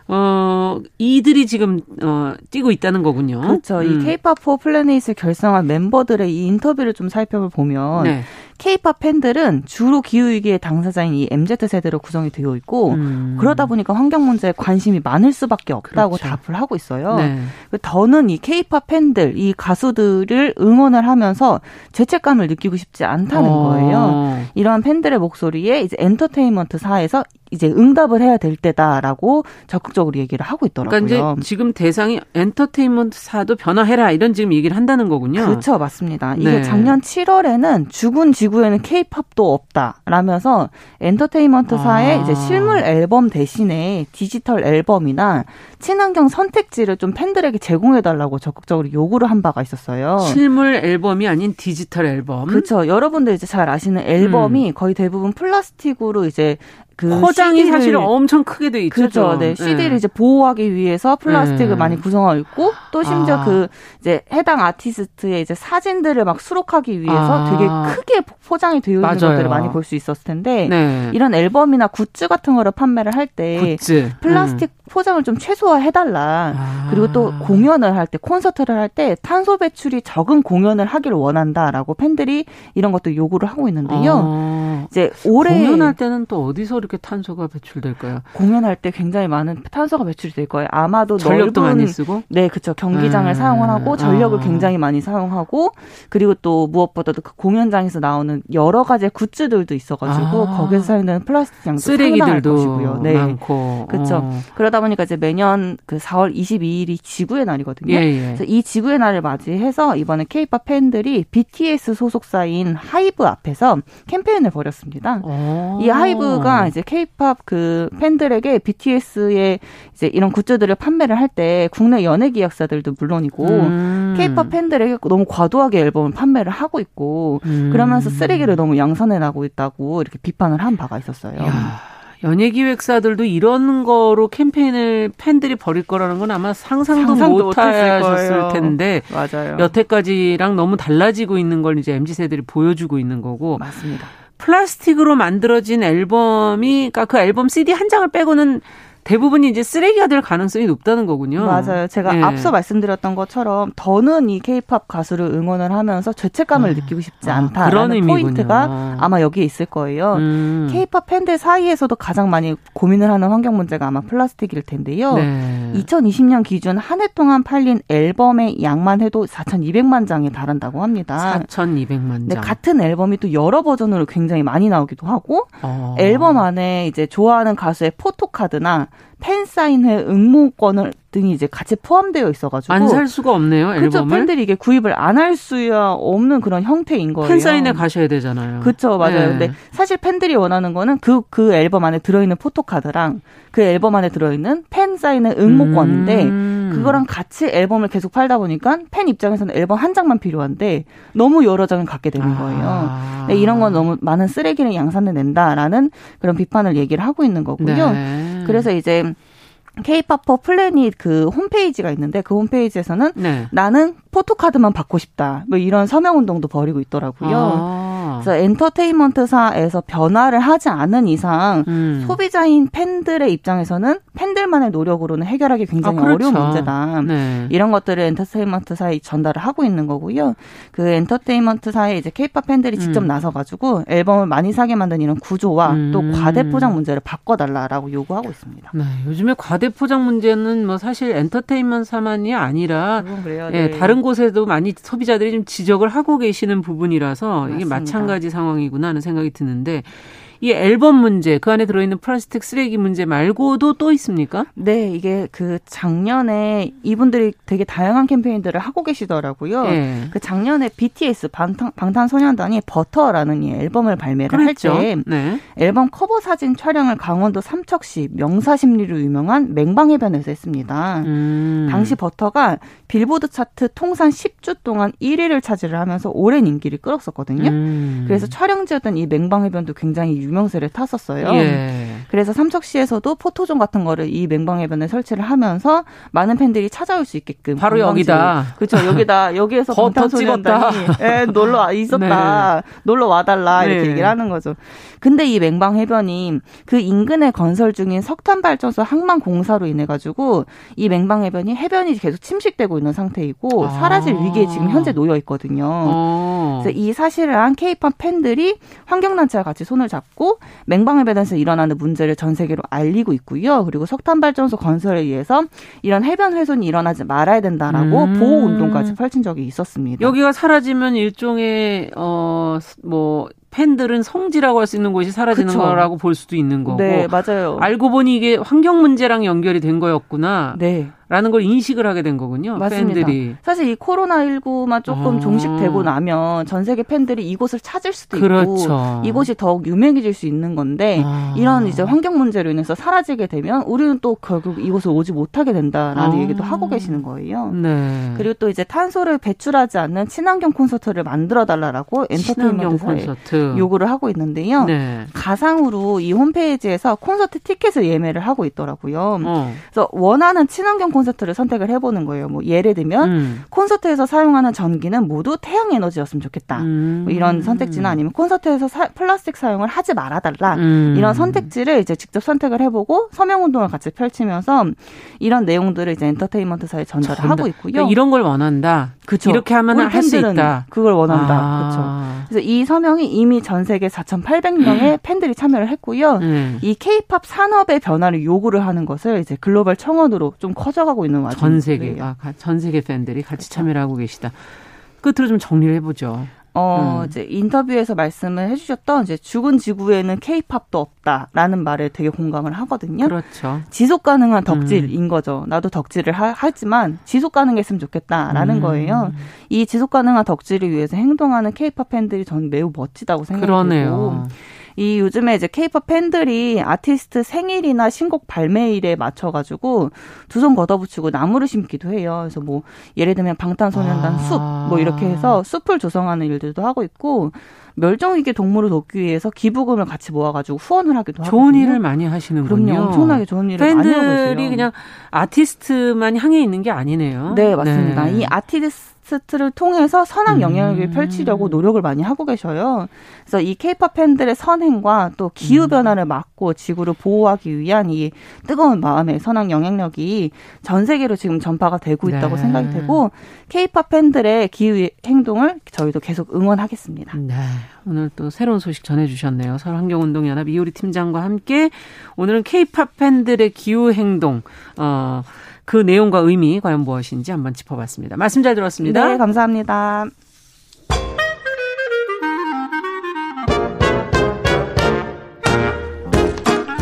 어 이들이 지금 어 뛰고 있다는 거군요. 그렇죠. 이 음. K-팝 포 플래닛을 결성한 멤버들의 이 인터뷰를 좀 살펴보면 네. K-팝 팬들은 주로 기후 위기의 당사자인 이 MZ 세대로 구성이 되어 있고 음. 그러다 보니까 환경 문제에 관심이 많을 수밖에 없다고 그렇죠. 답을 하고 있어요. 네. 더는 이 K-팝 팬들, 이 가수들을 응원을 하면서 죄책감을 느끼고 싶지 않다는 어. 거예요. 이러한 팬들의 목소리에 이제 엔터테인먼트 사에서 이제 응답을 해야 될 때다라고 적극적으로 얘기를 하고 있더라고요. 그러니까 이제 지금 대상이 엔터테인먼트사도 변화해라 이런 지금 얘기를 한다는 거군요. 그렇죠, 맞습니다. 이게 네. 작년 7월에는 죽은 지 구에는 K-팝도 없다 라면서 엔터테인먼트사의 아. 이제 실물 앨범 대신에 디지털 앨범이나 친환경 선택지를 좀 팬들에게 제공해달라고 적극적으로 요구를 한 바가 있었어요. 실물 앨범이 아닌 디지털 앨범. 그렇죠. 여러분들 이제 잘 아시는 앨범이 거의 대부분 플라스틱으로 이제 그 포장이 CD를, 사실 엄청 크게 돼 있죠. 그렇죠. 네. CD를 네. 이제 보호하기 위해서 플라스틱을 네. 많이 구성하고 있고 또 심지어 아. 그 이제 해당 아티스트의 이제 사진들을 막 수록하기 위해서 아. 되게 크게 포장이 되어 있는 맞아요. 것들을 많이 볼 수 있었을 텐데 네. 이런 앨범이나 굿즈 같은 거를 판매를 할 때 플라스틱 음. 포장을 좀 최소화해 달라. 아. 그리고 또 공연을 할 때 콘서트를 할 때 탄소 배출이 적은 공연을 하기를 원한다라고 팬들이 이런 것도 요구를 하고 있는데요. 아. 이제 올해 공연할 때는 또 어디서 이렇게 탄소가 배출될까요? 공연할 때 굉장히 많은 탄소가 배출이 될 거예요. 아마도 전력도 넓은, 많이 쓰고 네, 그렇죠. 경기장을 네. 사용을 하고 전력을 아. 굉장히 많이 사용하고 그리고 또 무엇보다도 그 공연장에서 나오는 여러 가지의 굿즈들도 있어가지고 아. 거기서 사용되는 플라스틱 양도 쓰레기들도 것이고요. 네, 많고 그렇죠. 어. 그러다 보니까 이제 매년 그 4월 22일이 지구의 날이거든요. 예, 예. 그래서 이 지구의 날을 맞이해서 이번에 케이팝 팬들이 BTS 소속사인 하이브 앞에서 캠페인을 벌였습니다. 오. 이 하이브가 이제 케이팝 그 팬들에게 BTS의 이제 이런 굿즈들을 판매를 할 때 국내 연예 기획사들도 물론이고 음. 케이팝 음. 팬들에게 너무 과도하게 앨범을 판매를 하고 있고 음. 그러면서 쓰레기를 너무 양산해 나고 있다고 이렇게 비판을 한 바가 있었어요. 야. 연예기획사들도 이런 거로 캠페인을 팬들이 벌일 거라는 건 아마 상상도, 상상도 못하셨을 텐데 맞아요. 여태까지랑 너무 달라지고 있는 걸 이제 mz 세들이 보여주고 있는 거고 맞습니다. 플라스틱으로 만들어진 앨범이 그러니까 그 앨범 CD 한 장을 빼고는 대부분이 이제 쓰레기가 될 가능성이 높다는 거군요. 맞아요. 제가 네. 앞서 말씀드렸던 것처럼 더는 이 케이팝 가수를 응원을 하면서 죄책감을 아, 느끼고 싶지 아, 않다라는 아, 포인트가 아마 여기에 있을 거예요. 케이팝 음. 팬들 사이에서도 가장 많이 고민을 하는 환경 문제가 아마 플라스틱일 텐데요. 네. 2020년 기준 한 해 동안 팔린 앨범의 양만 해도 4,200만 장에 달한다고 합니다. 4,200만 장. 네, 같은 앨범이 또 여러 버전으로 굉장히 많이 나오기도 하고 어. 앨범 안에 이제 좋아하는 가수의 포토카드나 팬 사인회 응모권을 등이 이제 같이 포함되어 있어가지고 안 살 수가 없네요 앨범을. 그렇죠. 팬들이 이게 구입을 안 할 수야 없는 그런 형태인 거예요. 팬 사인회 가셔야 되잖아요. 그렇죠, 맞아요. 네. 근데 사실 팬들이 원하는 거는 그그 그 앨범 안에 들어있는 포토카드랑 그 앨범 안에 들어있는 팬 사인회 응모권인데 음. 그거랑 같이 앨범을 계속 팔다 보니까 팬 입장에서는 앨범 한 장만 필요한데 너무 여러 장을 갖게 되는 거예요. 아. 네, 이런 건 너무 많은 쓰레기를 양산해 낸다라는 그런 비판을 얘기를 하고 있는 거고요. 네. 그래서 이제 케이팝퍼 플래닛 그 홈페이지가 있는데 그 홈페이지에서는 네. 나는 포토카드만 받고 싶다. 뭐 이런 서명 운동도 벌이고 있더라고요. 아. 그래서 엔터테인먼트사에서 변화를 하지 않은 이상 음. 소비자인 팬들의 입장에서는 팬들만의 노력으로는 해결하기 굉장히 아, 그렇죠. 어려운 문제다. 네. 이런 것들을 엔터테인먼트사에 전달을 하고 있는 거고요. 그 엔터테인먼트사에 이제 케이팝 팬들이 직접 음. 나서 가지고 앨범을 많이 사게 만든 이런 구조와 음. 또 과대 포장 문제를 바꿔달라라고 요구하고 있습니다. 네. 요즘에 과대 포장 문제는 뭐 사실 엔터테인먼트사만이 아니라 예, 네. 다른 곳에도 많이 소비자들이 좀 지적을 하고 계시는 부분이라서 이게 마찬가지 상황이구나 하는 생각이 드는데 이 앨범 문제, 그 안에 들어있는 플라스틱 쓰레기 문제 말고도 또 있습니까? 네, 이게 그 작년에 이분들이 되게 다양한 캠페인들을 하고 계시더라고요. 네. 그 작년에 BTS 방탄, 방탄소년단이 버터라는 이 앨범을 발매를 그랬죠. 할때 네. 앨범 커버 사진 촬영을 강원도 삼척시 명사십리로 유명한 맹방해변에서 했습니다. 음. 당시 버터가 빌보드 차트 통산 10주 동안 1위를 차지를 하면서 오랜 인기를 끌었었거든요. 음. 그래서 촬영지였던 이 맹방해변도 굉장히 유명 세를 탔었어요. 예. 그래서 삼척시에서도 포토존 같은 거를 이 맹방해변에 설치를 하면서 많은 팬들이 찾아올 수 있게끔 바로 여기다. 그렇죠. 여기다 여기에서 방탄소년단이 예, 놀러 있었다. 네. 놀러 와달라 이렇게 네. 얘기를 하는 거죠. 근데 이 맹방해변이 그 인근에 건설 중인 석탄 발전소 항만 공사로 인해 가지고 이 맹방해변이 해변이 계속 침식되고 있는 상태이고 아. 사라질 위기에 지금 현재 놓여 있거든요. 아. 그래서 이 사실을 한 케이팝 팬들이 환경단체와 같이 손을 잡고 맹방 해변에서 일어나는 문제를 전 세계로 알리고 있고요. 그리고 석탄 발전소 건설에 의해서 이런 해변 훼손이 일어나지 말아야 된다라고 음. 보호 운동까지 펼친 적이 있었습니다. 여기가 사라지면 일종의 어뭐 팬들은 성지라고 할 수 있는 곳이 사라지는 그쵸. 거라고 볼 수도 있는 거고. 네, 맞아요. 알고 보니 이게 환경 문제랑 연결이 된 거였구나. 네. 라는 걸 인식을 하게 된 거군요. 맞습니다. 팬들이. 사실 이 코로나19만 조금 아. 종식되고 나면 전 세계 팬들이 이곳을 찾을 수도 그렇죠. 있고 이곳이 더욱 유명해질 수 있는 건데 아. 이런 이제 환경 문제로 인해서 사라지게 되면 우리는 또 결국 이곳을 오지 못하게 된다라는 아. 얘기도 하고 계시는 거예요. 네. 그리고 또 이제 탄소를 배출하지 않는 친환경 콘서트를 만들어 달라라고 엔터테인먼트 콘서트. 요구를 하고 있는데요. 네. 가상으로 이 홈페이지에서 콘서트 티켓을 예매를 하고 있더라고요. 어. 그래서 원하는 친환경 콘서트를 선택을 해보는 거예요. 뭐 예를 들면 음. 콘서트에서 사용하는 전기는 모두 태양 에너지였으면 좋겠다. 음. 뭐 이런 선택지나 아니면 콘서트에서 사, 플라스틱 사용을 하지 말아달라. 음. 이런 선택지를 이제 직접 선택을 해보고 서명 운동을 같이 펼치면서 이런 내용들을 이제 엔터테인먼트사에 전달을 전달. 하고 있고요. 그러니까 이런 걸 원한다. 그쵸. 이렇게 하면 할 수 있다. 그걸 원한다. 아. 그렇죠. 그래서 이 서명이 이미 전 세계 4,800명의 음. 팬들이 참여를 했고요. 음. 이 케이팝 산업의 변화를 요구를 하는 것을 이제 글로벌 청원으로 좀 커져가고 있는 와중. 전 세계, 아, 전 세계 팬들이 같이 그렇죠. 참여를 하고 계시다. 끝으로 좀 정리를 해보죠. 어, 음. 이제 인터뷰에서 말씀을 해주셨던 이제 죽은 지구에는 케이팝도 없다라는 말에 되게 공감을 하거든요. 그렇죠. 지속 가능한 덕질인 음. 거죠. 나도 덕질을 하, 지만 지속 가능했으면 좋겠다라는 음. 거예요. 이 지속 가능한 덕질을 위해서 행동하는 케이팝 팬들이 저는 매우 멋지다고 생각해요. 이 요즘에 이제 케이팝 팬들이 아티스트 생일이나 신곡 발매일에 맞춰가지고 두 손 걷어붙이고 나무를 심기도 해요. 그래서 뭐 예를 들면 방탄소년단 아. 숲뭐 이렇게 해서 숲을 조성하는 일들도 하고 있고 멸종위기 동물을 돕기 위해서 기부금을 같이 모아가지고 후원을 하기도 하고 좋은 일을 많이 하시는군요. 그럼요. 엄청나게 좋은 일을 많이 하고 있어요. 팬들이 그냥 아티스트만 향해 있는 게 아니네요. 네, 맞습니다. 네. 이 아티스트 팟캐스트를 통해서 선한 영향력을 음. 펼치려고 노력을 많이 하고 계셔요. 그래서 이 케이팝 팬들의 선행과 또 기후 음. 변화를 막고 지구를 보호하기 위한 이 뜨거운 마음의 선한 영향력이 전 세계로 지금 전파가 되고 있다고 네. 생각이 되고 케이팝 팬들의 기후 행동을 저희도 계속 응원하겠습니다. 네. 오늘 또 새로운 소식 전해주셨네요. 서울환경운동연합 이효리 팀장과 함께 오늘은 케이팝 팬들의 기후 행동 어. 그 내용과 의미 과연 무엇인지 한번 짚어봤습니다. 말씀 잘 들었습니다. 네, 감사합니다.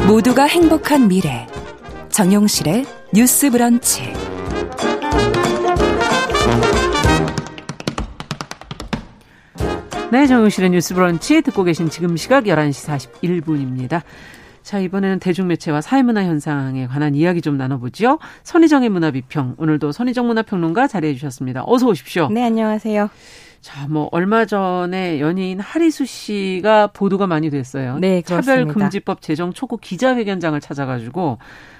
모두가 행복한 미래. 정용실의 뉴스 브런치. 네, 정용실의 뉴스 브런치 듣고 계신 지금 시각 11시 41분입니다. 자, 이번에는 대중매체와 사회문화 현상에 관한 이야기 좀 나눠보죠. 선희정의 문화비평. 오늘도 선희정 문화평론가 자리해 주셨습니다. 어서 오십시오. 네, 안녕하세요. 자, 뭐 얼마 전에 연예인 하리수 씨가 보도가 많이 됐어요. 네, 그렇습니다. 차별금지법 제정 촉구 기자회견장을 찾아가지고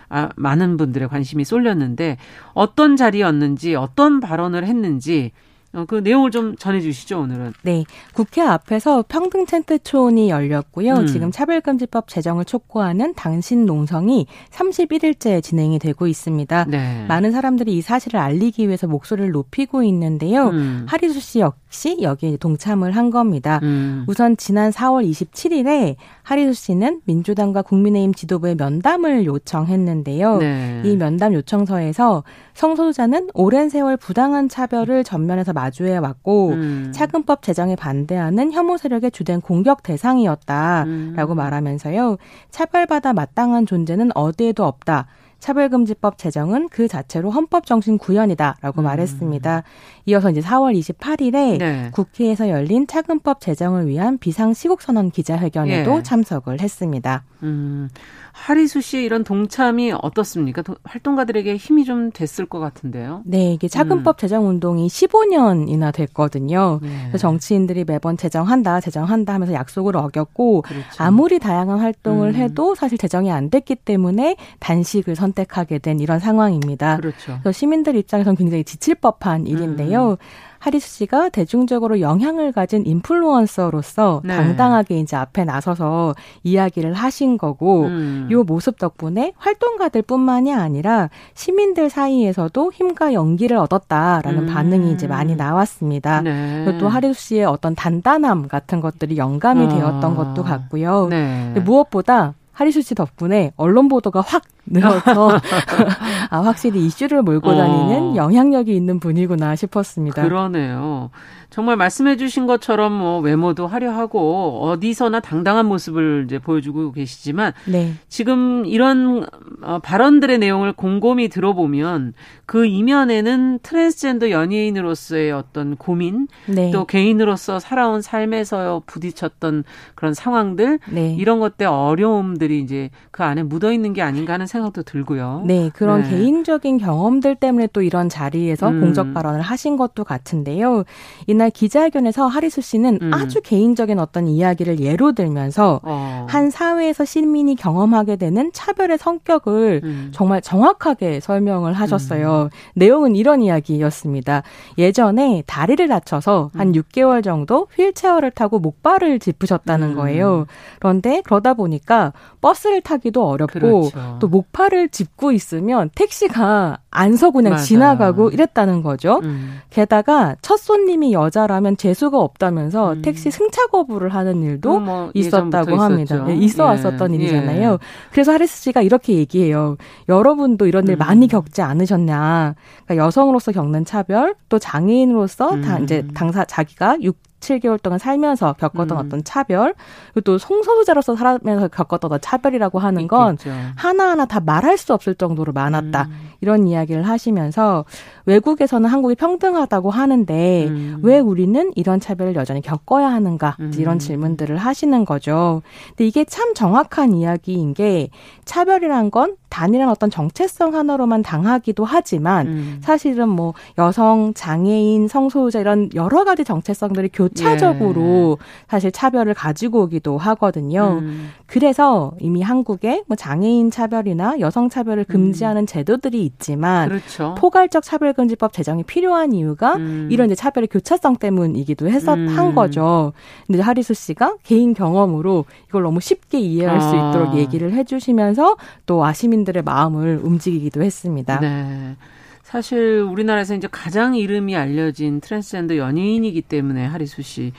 아, 많은 분들의 관심이 쏠렸는데 어떤 자리였는지 어떤 발언을 했는지 어, 그 내용을 좀 전해주시죠 오늘은. 네, 국회 앞에서 평등 텐트촌이 열렸고요. 음. 지금 차별금지법 제정을 촉구하는 당신 농성이 31일째 진행이 되고 있습니다. 네. 많은 사람들이 이 사실을 알리기 위해서 목소리를 높이고 있는데요. 음. 하리수 씨 역시 여기에 동참을 한 겁니다. 음. 우선 지난 4월 27일에 하리수 씨는 민주당과 국민의힘 지도부에 면담을 요청했는데요. 네. 이 면담 요청서에서 성소수자는 오랜 세월 부당한 차별을 전면에서 마주해 왔고 음. 차근법 제정에 반대하는 혐오 세력의 주된 공격 대상이었다라고 음. 말하면서요. 차별받아 마땅한 존재는 어디에도 없다. 차별금지법 제정은 그 자체로 헌법 정신 구현이다라고 음. 말했습니다. 이어서 이제 4월 28일에 네. 국회에서 열린 차근법 제정을 위한 비상 시국 선언 기자회견에도 예. 참석을 했습니다. 음. 하리수 씨의 이런 동참이 어떻습니까? 활동가들에게 힘이 좀 됐을 것 같은데요. 네, 이게 차근법 음. 제정 운동이 15년이나 됐거든요. 네. 그래서 정치인들이 매번 제정한다, 제정한다 하면서 약속을 어겼고 그렇죠. 아무리 다양한 활동을 음. 해도 사실 제정이 안 됐기 때문에 단식을 선택하게 된 이런 상황입니다. 그렇죠. 그래서 시민들 입장에서는 굉장히 지칠 법한 일인데요. 음. 하리수 씨가 대중적으로 영향을 가진 인플루언서로서 네. 당당하게 이제 앞에 나서서 이야기를 하신 거고 음. 요 모습 덕분에 활동가들뿐만이 아니라 시민들 사이에서도 힘과 용기를 얻었다라는 음. 반응이 이제 많이 나왔습니다. 네. 또 하리수 씨의 어떤 단단함 같은 것들이 영감이 어. 되었던 것도 같고요. 네. 무엇보다 하리수 씨 덕분에 언론 보도가 확 늘어서 [LAUGHS] 아, 확실히 이슈를 몰고 다니는 어. 영향력이 있는 분이구나 싶었습니다. 그러네요. 정말 말씀해 주신 것처럼 뭐 외모도 화려하고 어디서나 당당한 모습을 이제 보여주고 계시지만 네. 지금 이런 어, 발언들의 내용을 곰곰이 들어보면 그 이면에는 트랜스젠더 연예인으로서의 어떤 고민 네. 또 개인으로서 살아온 삶에서 부딪혔던 그런 상황들 네. 이런 것들 어려움들이 이제 그 안에 묻어 있는 게 아닌가 하는 생각도 들고요. 네, 그런 네. 개인적인 경험들 때문에 또 이런 자리에서 음. 공적 발언을 하신 것도 같은데요. 이날 기자회견에서 하리수 씨는 음. 아주 개인적인 어떤 이야기를 예로 들면서 어. 한 사회에서 시민이 경험하게 되는 차별의 성격을 음. 정말 정확하게 설명을 하셨어요. 음. 내용은 이런 이야기였습니다. 예전에 다리를 다쳐서 한 6개월 음. 정도 휠체어를 타고 목발을 짚으셨다는 음. 거예요. 그런데 그러다 보니까 버스를 타기도 어렵고 그렇죠. 또 목 발을 짚고 있으면 택시가 안서 그냥 맞아요. 지나가고 이랬다는 거죠. 음. 게다가 첫 손님이 여자라면 재수가 없다면서 음. 택시 승차 거부를 하는 일도 뭐 있었다고 합니다. 네, 있어 왔었던 예. 일이잖아요. 예. 그래서 하리스 씨가 이렇게 얘기해요. 여러분도 이런 일 음. 많이 겪지 않으셨냐. 그러니까 여성으로서 겪는 차별, 또 장애인으로서 다 음. 이제 당사 자기가 6 7개월 동안 살면서 겪었던 음. 어떤 차별, 그리고 또 성소수자로서 살면서 겪었던 차별이라고 하는 건 있겠죠. 하나하나 다 말할 수 없을 정도로 많았다. 음. 이런 이야기를 하시면서 외국에서는 한국이 평등하다고 하는데 음. 왜 우리는 이런 차별을 여전히 겪어야 하는가 음. 이런 질문들을 하시는 거죠. 근데 이게 참 정확한 이야기인 게 차별이란 건 단일한 어떤 정체성 하나로만 당하기도 하지만 음. 사실은 뭐 여성, 장애인, 성소유자 이런 여러 가지 정체성들이 교차적으로 예. 사실 차별을 가지고 오기도 하거든요. 음. 그래서 이미 한국에 뭐 장애인 차별이나 여성 차별을 금지하는 음. 제도들이 있지만 그렇죠. 포괄적 차별금지법 제정이 필요한 이유가 음. 이런 이제 차별의 교차성 때문이기도 했었 음. 한 거죠. 근데 하리수 씨가 개인 경험으로 이걸 너무 쉽게 이해할 아. 수 있도록 얘기를 해주시면서 또 아시민들의 마음을 움직이기도 했습니다. 네. 사실 우리나라에서 이제 가장 이름이 알려진 트랜스젠더 연예인이기 때문에 하리수 씨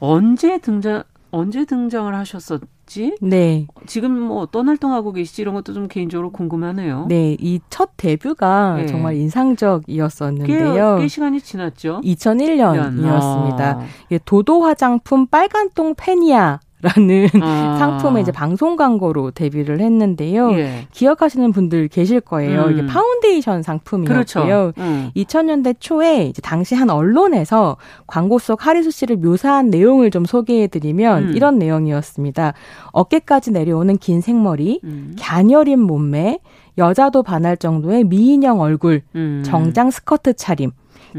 언제 등장 언제 등장을 하셨었 지? 네. 지금 뭐 어떤 활동하고 계시지 이런 것도 좀 개인적으로 궁금하네요. 네, 이 첫 데뷔가 네. 정말 인상적이었었는데요. 꽤, 꽤 시간이 지났죠. 2001년이었습니다. 아. 도도 화장품 빨간통 패니아 라는 아. [LAUGHS] 상품의 이제 방송 광고로 데뷔를 했는데요. 예. 기억하시는 분들 계실 거예요. 음. 이게 파운데이션 상품이었고요. 그렇죠. 음. 2000년대 초에 이제 당시 한 언론에서 광고 속 하리수 씨를 묘사한 내용을 좀 소개해드리면 음. 이런 내용이었습니다. 어깨까지 내려오는 긴 생머리, 음. 갸녀린 몸매, 여자도 반할 정도의 미인형 얼굴, 음. 정장 스커트 차림.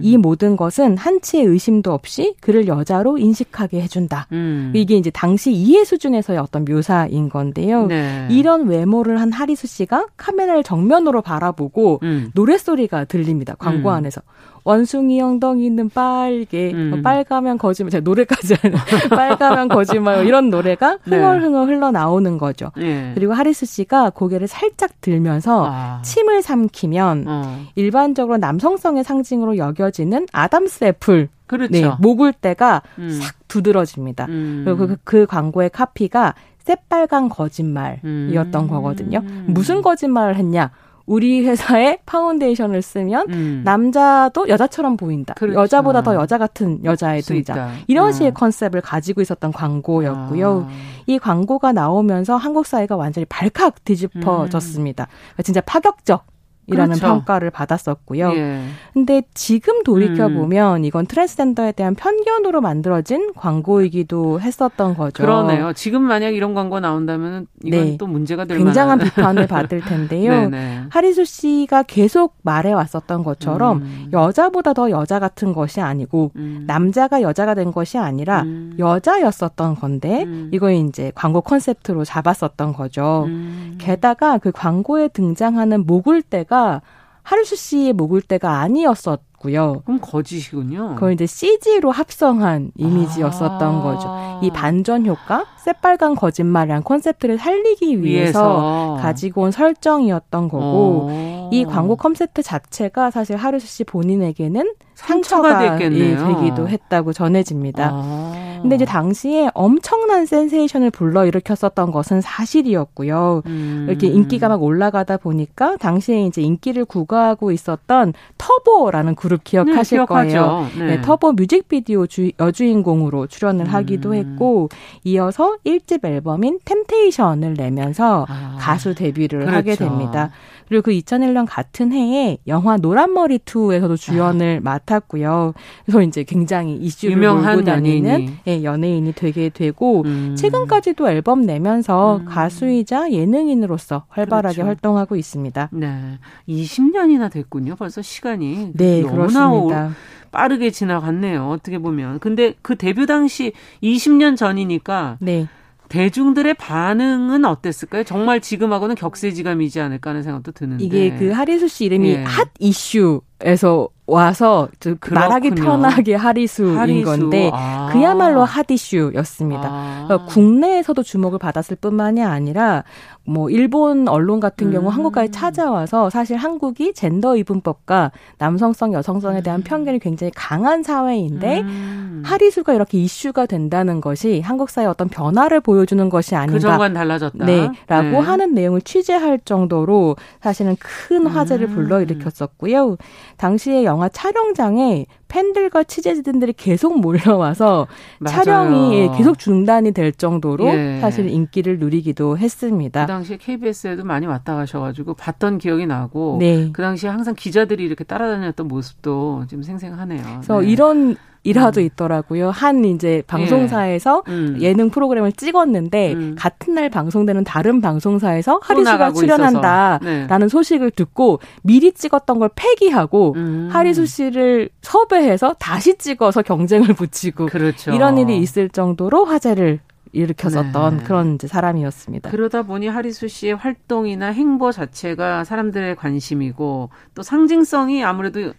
이 모든 것은 한치의 의심도 없이 그를 여자로 인식하게 해준다. 음. 이게 이제 당시 이해 수준에서의 어떤 묘사인 건데요. 네. 이런 외모를 한 하리수 씨가 카메라를 정면으로 바라보고 음. 노랫소리가 들립니다. 광고 음. 안에서. 원숭이 엉덩이는 빨개, 음. 뭐 빨가면 거짓말, 제가 노래까지 [LAUGHS] 빨가면 거짓말 뭐 이런 노래가 네. 흥얼흥얼 네. 흘러 나오는 거죠. 네. 그리고 하리수 씨가 고개를 살짝 들면서 아. 침을 삼키면 어. 일반적으로 남성성의 상징으로 여겨지는 Adam's apple 그렇죠. 네, 목울대가 음. 싹 두드러집니다. 음. 그리고 그, 그 광고의 카피가 새빨간 거짓말이었던 음. 거거든요. 무슨 거짓말을 했냐? 우리 회사의 파운데이션을 쓰면 음. 남자도 여자처럼 보인다. 그렇죠. 여자보다 더 여자 같은 여자의 등장. 이런 아. 식의 아. 컨셉을 가지고 있었던 광고였고요. 아. 이 광고가 나오면서 한국 사회가 완전히 발칵 뒤집어졌습니다. 음. 진짜 파격적 이라는 그렇죠. 평가를 받았었고요. 예. 근데 지금 돌이켜 보면 음. 이건 트랜스젠더에 대한 편견으로 만들어진 광고이기도 했었던 거죠. 그러네요. 지금 만약 이런 광고 나온다면 이건 네. 또 문제가 될 굉장한 만한. 비판을 [LAUGHS] 받을 텐데요. 하리수 씨가 계속 말해 왔었던 것처럼 음. 여자보다 더 여자 같은 것이 아니고 음. 남자가 여자가 된 것이 아니라 음. 여자였었던 건데 음. 이걸 이제 광고 컨셉트로 잡았었던 거죠. 음. 게다가 그 광고에 등장하는 목을 때가 하리수 씨의 목울대가 아니었었고요. 그럼 거짓이군요. 그걸 이제 CG로 합성한 이미지였었던 아~ 거죠. 이 반전 효과, 새빨간 거짓말이란 컨셉트를 살리기 위해서, 위해서. 가지고 온 설정이었던 거고, 어~ 이 광고 컨셉트 자체가 사실 하리수 씨 본인에게는 상처가, 상처가 되기도 했다고 전해집니다. 아~ 근데 이제 당시에 엄청난 센세이션을 불러일으켰었던 것은 사실이었고요. 음. 이렇게 인기가 막 올라가다 보니까 당시에 이제 인기를 구가하고 있었던 터보라는 그룹 기억하실 네, 거예요. 네. 네, 터보 뮤직비디오 주, 여주인공으로 출연을 음. 하기도 했고 이어서 1집 앨범인 템테이션을 내면서 아. 가수 데뷔를 그렇죠. 하게 됩니다. 그리고 그 2001년 같은 해에 영화 노란머리 2에서도 주연을 아. 맡았고요. 그래서 이제 굉장히 이슈를 몰고 다니는 연예인이. 예, 연예인이 되게 되고 음. 최근까지도 앨범 내면서 음. 가수이자 예능인으로서 활발하게 그렇죠. 활동하고 있습니다. 네. 20년이나 됐군요. 벌써 시간이 네, 그렇습니다. 빠르게 지나갔네요. 어떻게 보면. 근데 그 데뷔 당시 20년 전이니까 네. 대중들의 반응은 어땠을까요? 정말 지금하고는 격세지감이지 않을까 하는 생각도 드는데. 이게 그 하리수 씨 이름이 예. 핫 이슈 에서 와서 그 말하기 편하게 하리수인 하리수. 건데 아. 그야말로 핫이슈였습니다. 아. 그러니까 국내에서도 주목을 받았을 뿐만이 아니라 뭐 일본 언론 같은 경우 음. 한국까지 찾아와서 사실 한국이 젠더 이분법과 남성성 여성성에 대한 음. 편견이 굉장히 강한 사회인데 음. 하리수가 이렇게 이슈가 된다는 것이 한국 사회의 어떤 변화를 보여주는 것이 아닌가. 그 전과는 달라졌다. 네, 라고 네. 하는 내용을 취재할 정도로 사실은 큰 화제를 음. 불러일으켰었고요. 당시에 영화 촬영장에 팬들과 취재진들이 계속 몰려와서 [LAUGHS] 맞아요. 촬영이 예, 계속 중단이 될 정도로 예. 사실 인기를 누리기도 했습니다. 그 당시에 KBS에도 많이 왔다 가셔가지고 봤던 기억이 나고 네. 그 당시에 항상 기자들이 이렇게 따라다녔던 모습도 지금 생생하네요. 그래서 네. 이런 일화도 음. 있더라고요. 한 이제 방송사에서 예. 음. 예능 프로그램을 찍었는데 음. 같은 날 방송되는 다른 방송사에서 하리수가 출연한다라는 네. 소식을 듣고 미리 찍었던 걸 폐기하고 음. 하리수 씨를 섭외 해서 다시 찍어서 경쟁을 붙이고 그렇죠. 이런 일이 있을 정도로 화제를 일으켰었던 네. 그런 사람이었습니다. 그러다 보니 하리수 씨의 활동이나 행보 자체가 사람들의 관심이고 또 상징성이 아무래도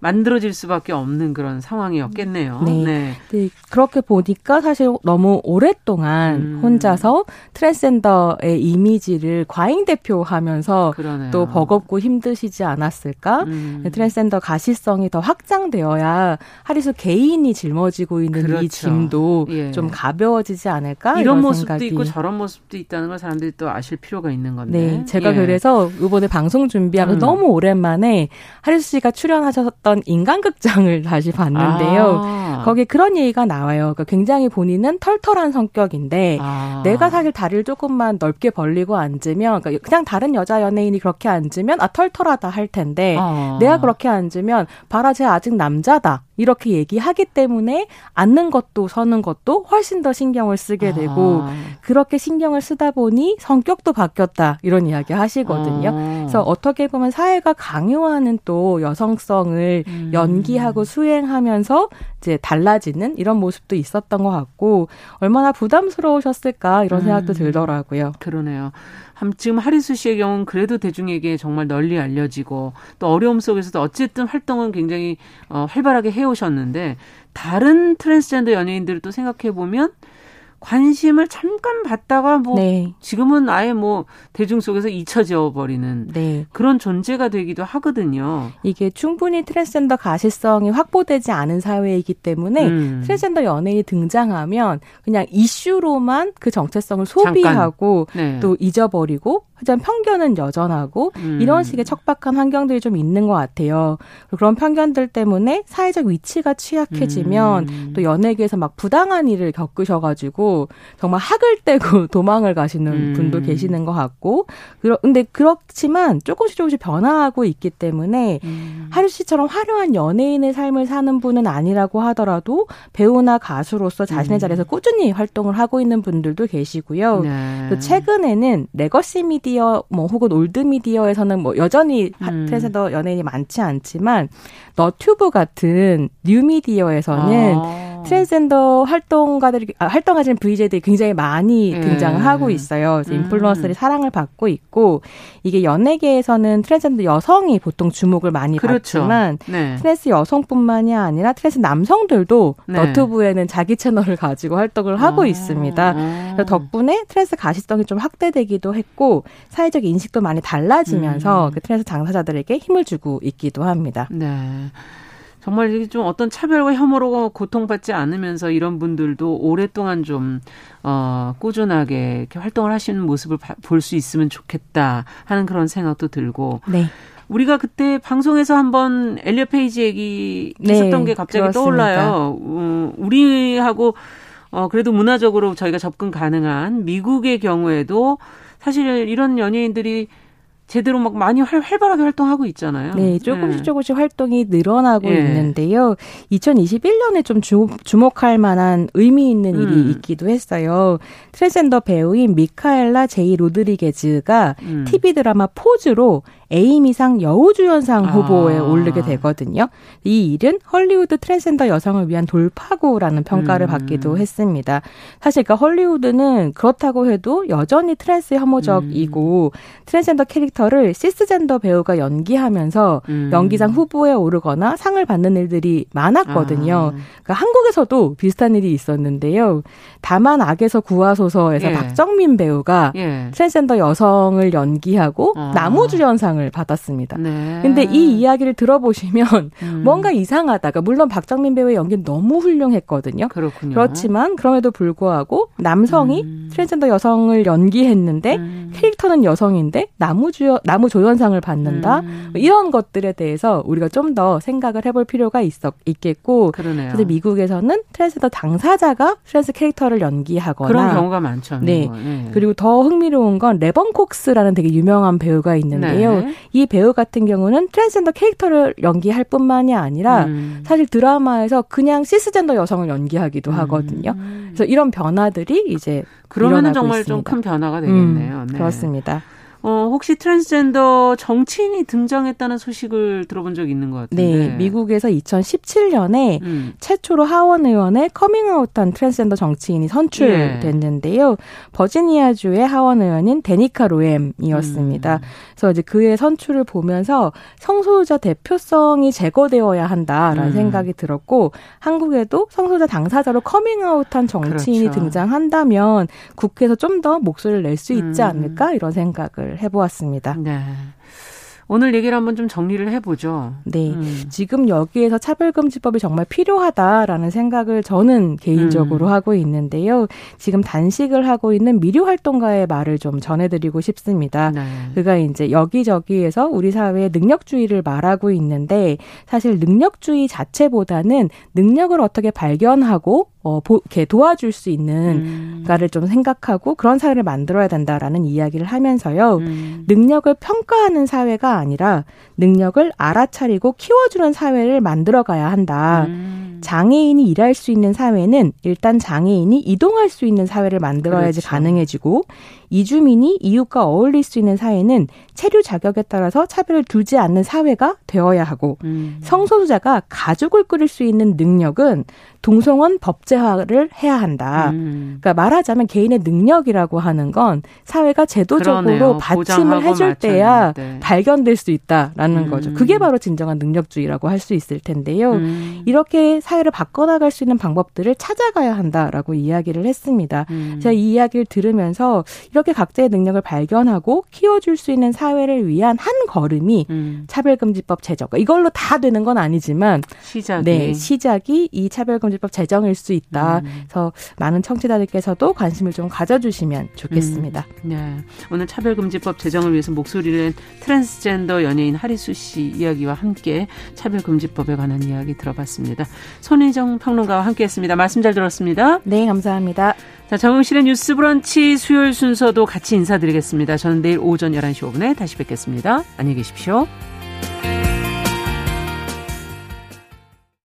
만들어질 수밖에 없는 그런 상황이었겠네요. 네. 네. 네. 그렇게 보니까 사실 너무 오랫동안 음. 혼자서 트랜스젠더의 이미지를 과잉 대표하면서 그러네요. 또 버겁고 힘드시지 않았을까? 음. 트랜스젠더 가시성이 더 확장되어야 하리수 개인이 짊어지고 있는 그렇죠. 이 짐도 예. 좀 가벼워지지 않을까? 이런, 이런 모습도 생각이. 있고 저런 모습도 있다는 걸 사람들이 또 아실 필요가 있는 건데. 네. 제가 예. 그래서 이번에 방송 준비하면서 음. 너무 오랜만에 하리수 씨가 출연하셨던 나왔던 인간극장을 [LAUGHS] 다시 봤는데요. 아. 거기에 그런 얘기가 나와요. 그러니까 굉장히 본인은 털털한 성격인데 아. 내가 사실 다리를 조금만 넓게 벌리고 앉으면 그러니까 그냥 다른 여자 연예인이 그렇게 앉으면 아 털털하다 할 텐데 아. 내가 그렇게 앉으면 봐라 쟤 아직 남자다. 이렇게 얘기하기 때문에 앉는 것도 서는 것도 훨씬 더 신경을 쓰게 되고 아. 그렇게 신경을 쓰다 보니 성격도 바뀌었다 이런 이야기 하시거든요. 아. 그래서 어떻게 보면 사회가 강요하는 또 여성성을 음. 연기하고 수행하면서 이제 달라지는 이런 모습도 있었던 것 같고 얼마나 부담스러우셨을까 이런 생각도 음. 들더라고요. 그러네요. 지금 하리수 씨의 경우는 그래도 대중에게 정말 널리 알려지고 또 어려움 속에서도 어쨌든 활동은 굉장히 어, 활발하게 해오셨는데 다른 트랜스젠더 연예인들을 또 생각해 보면 관심을 잠깐 받다가 뭐 네. 지금은 아예 뭐 대중 속에서 잊혀져 버리는 네. 그런 존재가 되기도 하거든요. 이게 충분히 트랜스젠더 가시성이 확보되지 않은 사회이기 때문에 음. 트랜스젠더 연예인이 등장하면 그냥 이슈로만 그 정체성을 소비하고 네. 또 잊어버리고 하지만 편견은 여전하고 음. 이런 식의 척박한 환경들이 좀 있는 것 같아요. 그런 편견들 때문에 사회적 위치가 취약해지면 음. 또 연예계에서 막 부당한 일을 겪으셔가지고 정말 학을 떼고 [LAUGHS] 도망을 가시는 음. 분도 계시는 것 같고 그런데 그렇지만 조금씩 조금씩 변화하고 있기 때문에 음. 하리수 씨처럼 화려한 연예인의 삶을 사는 분은 아니라고 하더라도 배우나 가수로서 자신의 음. 자리에서 꾸준히 활동을 하고 있는 분들도 계시고요. 네. 또 최근에는 레거시 미디 미디어 뭐 혹은 올드 미디어에서는 뭐 여전히 음. 트랜스젠더 연예인이 많지 않지만 너튜브 같은 뉴 미디어에서는 아. 트랜스젠더 활동가들이 아, 활동하시는 VJ들이 굉장히 많이 예. 등장을 하고 있어요. 음. 인플루언서들이 사랑을 받고 있고 이게 연예계에서는 트랜스젠더 여성이 보통 주목을 많이 그렇죠. 받지만 네. 트랜스 여성뿐만이 아니라 트랜스 남성들도 네. 너튜브에는 자기 채널을 가지고 활동을 하고 아. 있습니다. 아. 덕분에 트랜스 가시성이 좀 확대되기도 했고 사회적 인식도 많이 달라지면서 음. 그 트랜스 당사자들에게 힘을 주고 있기도 합니다. 네. 정말 이게 좀 어떤 차별과 혐오로 고통받지 않으면서 이런 분들도 오랫동안 좀, 어, 꾸준하게 이렇게 활동을 하시는 모습을 볼 수 있으면 좋겠다 하는 그런 생각도 들고. 네. 우리가 그때 방송에서 한번 엘리어 페이지 얘기 했었던 네, 게 갑자기 그렇습니다. 떠올라요. 어, 우리하고 어, 그래도 문화적으로 저희가 접근 가능한 미국의 경우에도 사실 이런 연예인들이 제대로 막 많이 활, 활발하게 활동하고 있잖아요. 네, 조금씩 네. 조금씩 활동이 늘어나고 네. 있는데요. 2021년에 좀 주, 주목할 만한 의미 있는 일이 음. 있기도 했어요. 트랜스젠더 배우인 미카엘라 제이 로드리게즈가 음. TV 드라마 포즈로 에미상 여우주연상 아. 후보에 아. 오르게 되거든요. 이 일은 헐리우드 트랜스젠더 여성을 위한 돌파구라는 평가를 음. 받기도 했습니다. 사실 그러니까 헐리우드는 그렇다고 해도 여전히 트랜스 혐오적이고 음. 트랜스젠더 캐릭터를 시스젠더 배우가 연기하면서 음. 연기상 후보에 오르거나 상을 받는 일들이 많았거든요. 아. 그러니까 한국에서도 비슷한 일이 있었는데요. 다만 악에서 구하소서에서 예. 박정민 배우가 예. 트랜스젠더 여성을 연기하고 아. 남우주연상을 받았습니다. 네. 근데 이 이야기를 들어보시면 [LAUGHS] 음. 뭔가 이상하다 가 물론 박정민 배우의 연기는 너무 훌륭했거든요. 그렇군요. 그렇지만 그럼에도 불구하고 남성이 음. 트랜스젠더 여성을 연기했는데 음. 캐릭터는 여성인데 남우주 남우조연상을 받는다. 음. 이런 것들에 대해서 우리가 좀 더 생각을 해볼 필요가 있었 있겠고. 그러네요. 그래서 미국에서는 트랜스젠더 당사자가 트랜스 캐릭터 캐릭터를 연기하거나 그런 경우가 많죠. 네. 네. 그리고 더 흥미로운 건 래번 콕스라는 되게 유명한 배우가 있는데요. 네. 이 배우 같은 경우는 트랜스젠더 캐릭터를 연기할 뿐만이 아니라 음. 사실 드라마에서 그냥 시스젠더 여성을 연기하기도 음. 하거든요. 그래서 이런 변화들이 이제 그러면은 정말 좀 큰 변화가 되겠네요. 음, 네. 그렇습니다. 어, 혹시 트랜스젠더 정치인이 등장했다는 소식을 들어본 적 있는 것 같은데. 네, 미국에서 2017년에 음. 최초로 하원 의원에 커밍아웃한 트랜스젠더 정치인이 선출됐는데요. 예. 버지니아주의 하원 의원인 데니카 로엠이었습니다. 음. 그래서 이제 그의 선출을 보면서 성소유자 대표성이 제거되어야 한다라는 음. 생각이 들었고 한국에도 성소유자 당사자로 커밍아웃한 정치인이 그렇죠. 등장한다면 국회에서 좀 더 목소리를 낼 수 있지 음. 않을까 이런 생각을 생각을 해보았습니다. 네. 오늘 얘기를 한번 좀 정리를 해보죠. 네. 음. 지금 여기에서 차별금지법이 정말 필요하다라는 생각을 저는 개인적으로 음. 하고 있는데요. 지금 단식을 하고 있는 미료 활동가의 말을 좀 전해드리고 싶습니다. 네. 그가 이제 여기저기에서 우리 사회의 능력주의를 말하고 있는데 사실 능력주의 자체보다는 능력을 어떻게 발견하고 어, 보, 이렇게 도와줄 수 있는가를 음. 좀 생각하고 그런 사회를 만들어야 된다라는 이야기를 하면서요. 음. 능력을 평가하는 사회가 아니라 능력을 알아차리고 키워주는 사회를 만들어가야 한다. 음. 장애인이 일할 수 있는 사회는 일단 장애인이 이동할 수 있는 사회를 만들어야지 그렇죠. 가능해지고 이주민이 이웃과 어울릴 수 있는 사회는 체류 자격에 따라서 차별을 두지 않는 사회가 되어야 하고 음. 성소수자가 가족을 꾸릴 수 있는 능력은 동성원 법제화를 해야 한다. 음. 그러니까 말하자면 개인의 능력이라고 하는 건 사회가 제도적으로 그러네요. 받침을 해줄 때야 발견될 수 있다라는 음. 거죠. 그게 바로 진정한 능력주의라고 할 수 있을 텐데요. 음. 이렇게 사회를 바꿔나갈 수 있는 방법들을 찾아가야 한다라고 이야기를 했습니다. 음. 제가 이 이야기를 들으면서 이렇게 각자의 능력을 발견하고 키워줄 수 있는 사회를 위한 한 걸음이 음. 차별금지법 제정. 이걸로 다 되는 건 아니지만 시작이 네, 시작이 이 차별금 지법 제정일 수 있다. 음. 그래서 많은 청취자들께서도 관심을 좀 가져주시면 좋겠습니다. 음. 네, 오늘 차별금지법 제정을 위해서 목소리를 트랜스젠더 연예인 하리수 씨 이야기와 함께 차별금지법에 관한 이야기 들어봤습니다. 손희정 평론가와 함께했습니다. 말씀 잘 들었습니다. 네, 감사합니다. 자, 정용실의 뉴스 브런치 수요일 순서도 같이 인사드리겠습니다. 저는 내일 오전 11시 5분에 다시 뵙겠습니다. 안녕히 계십시오.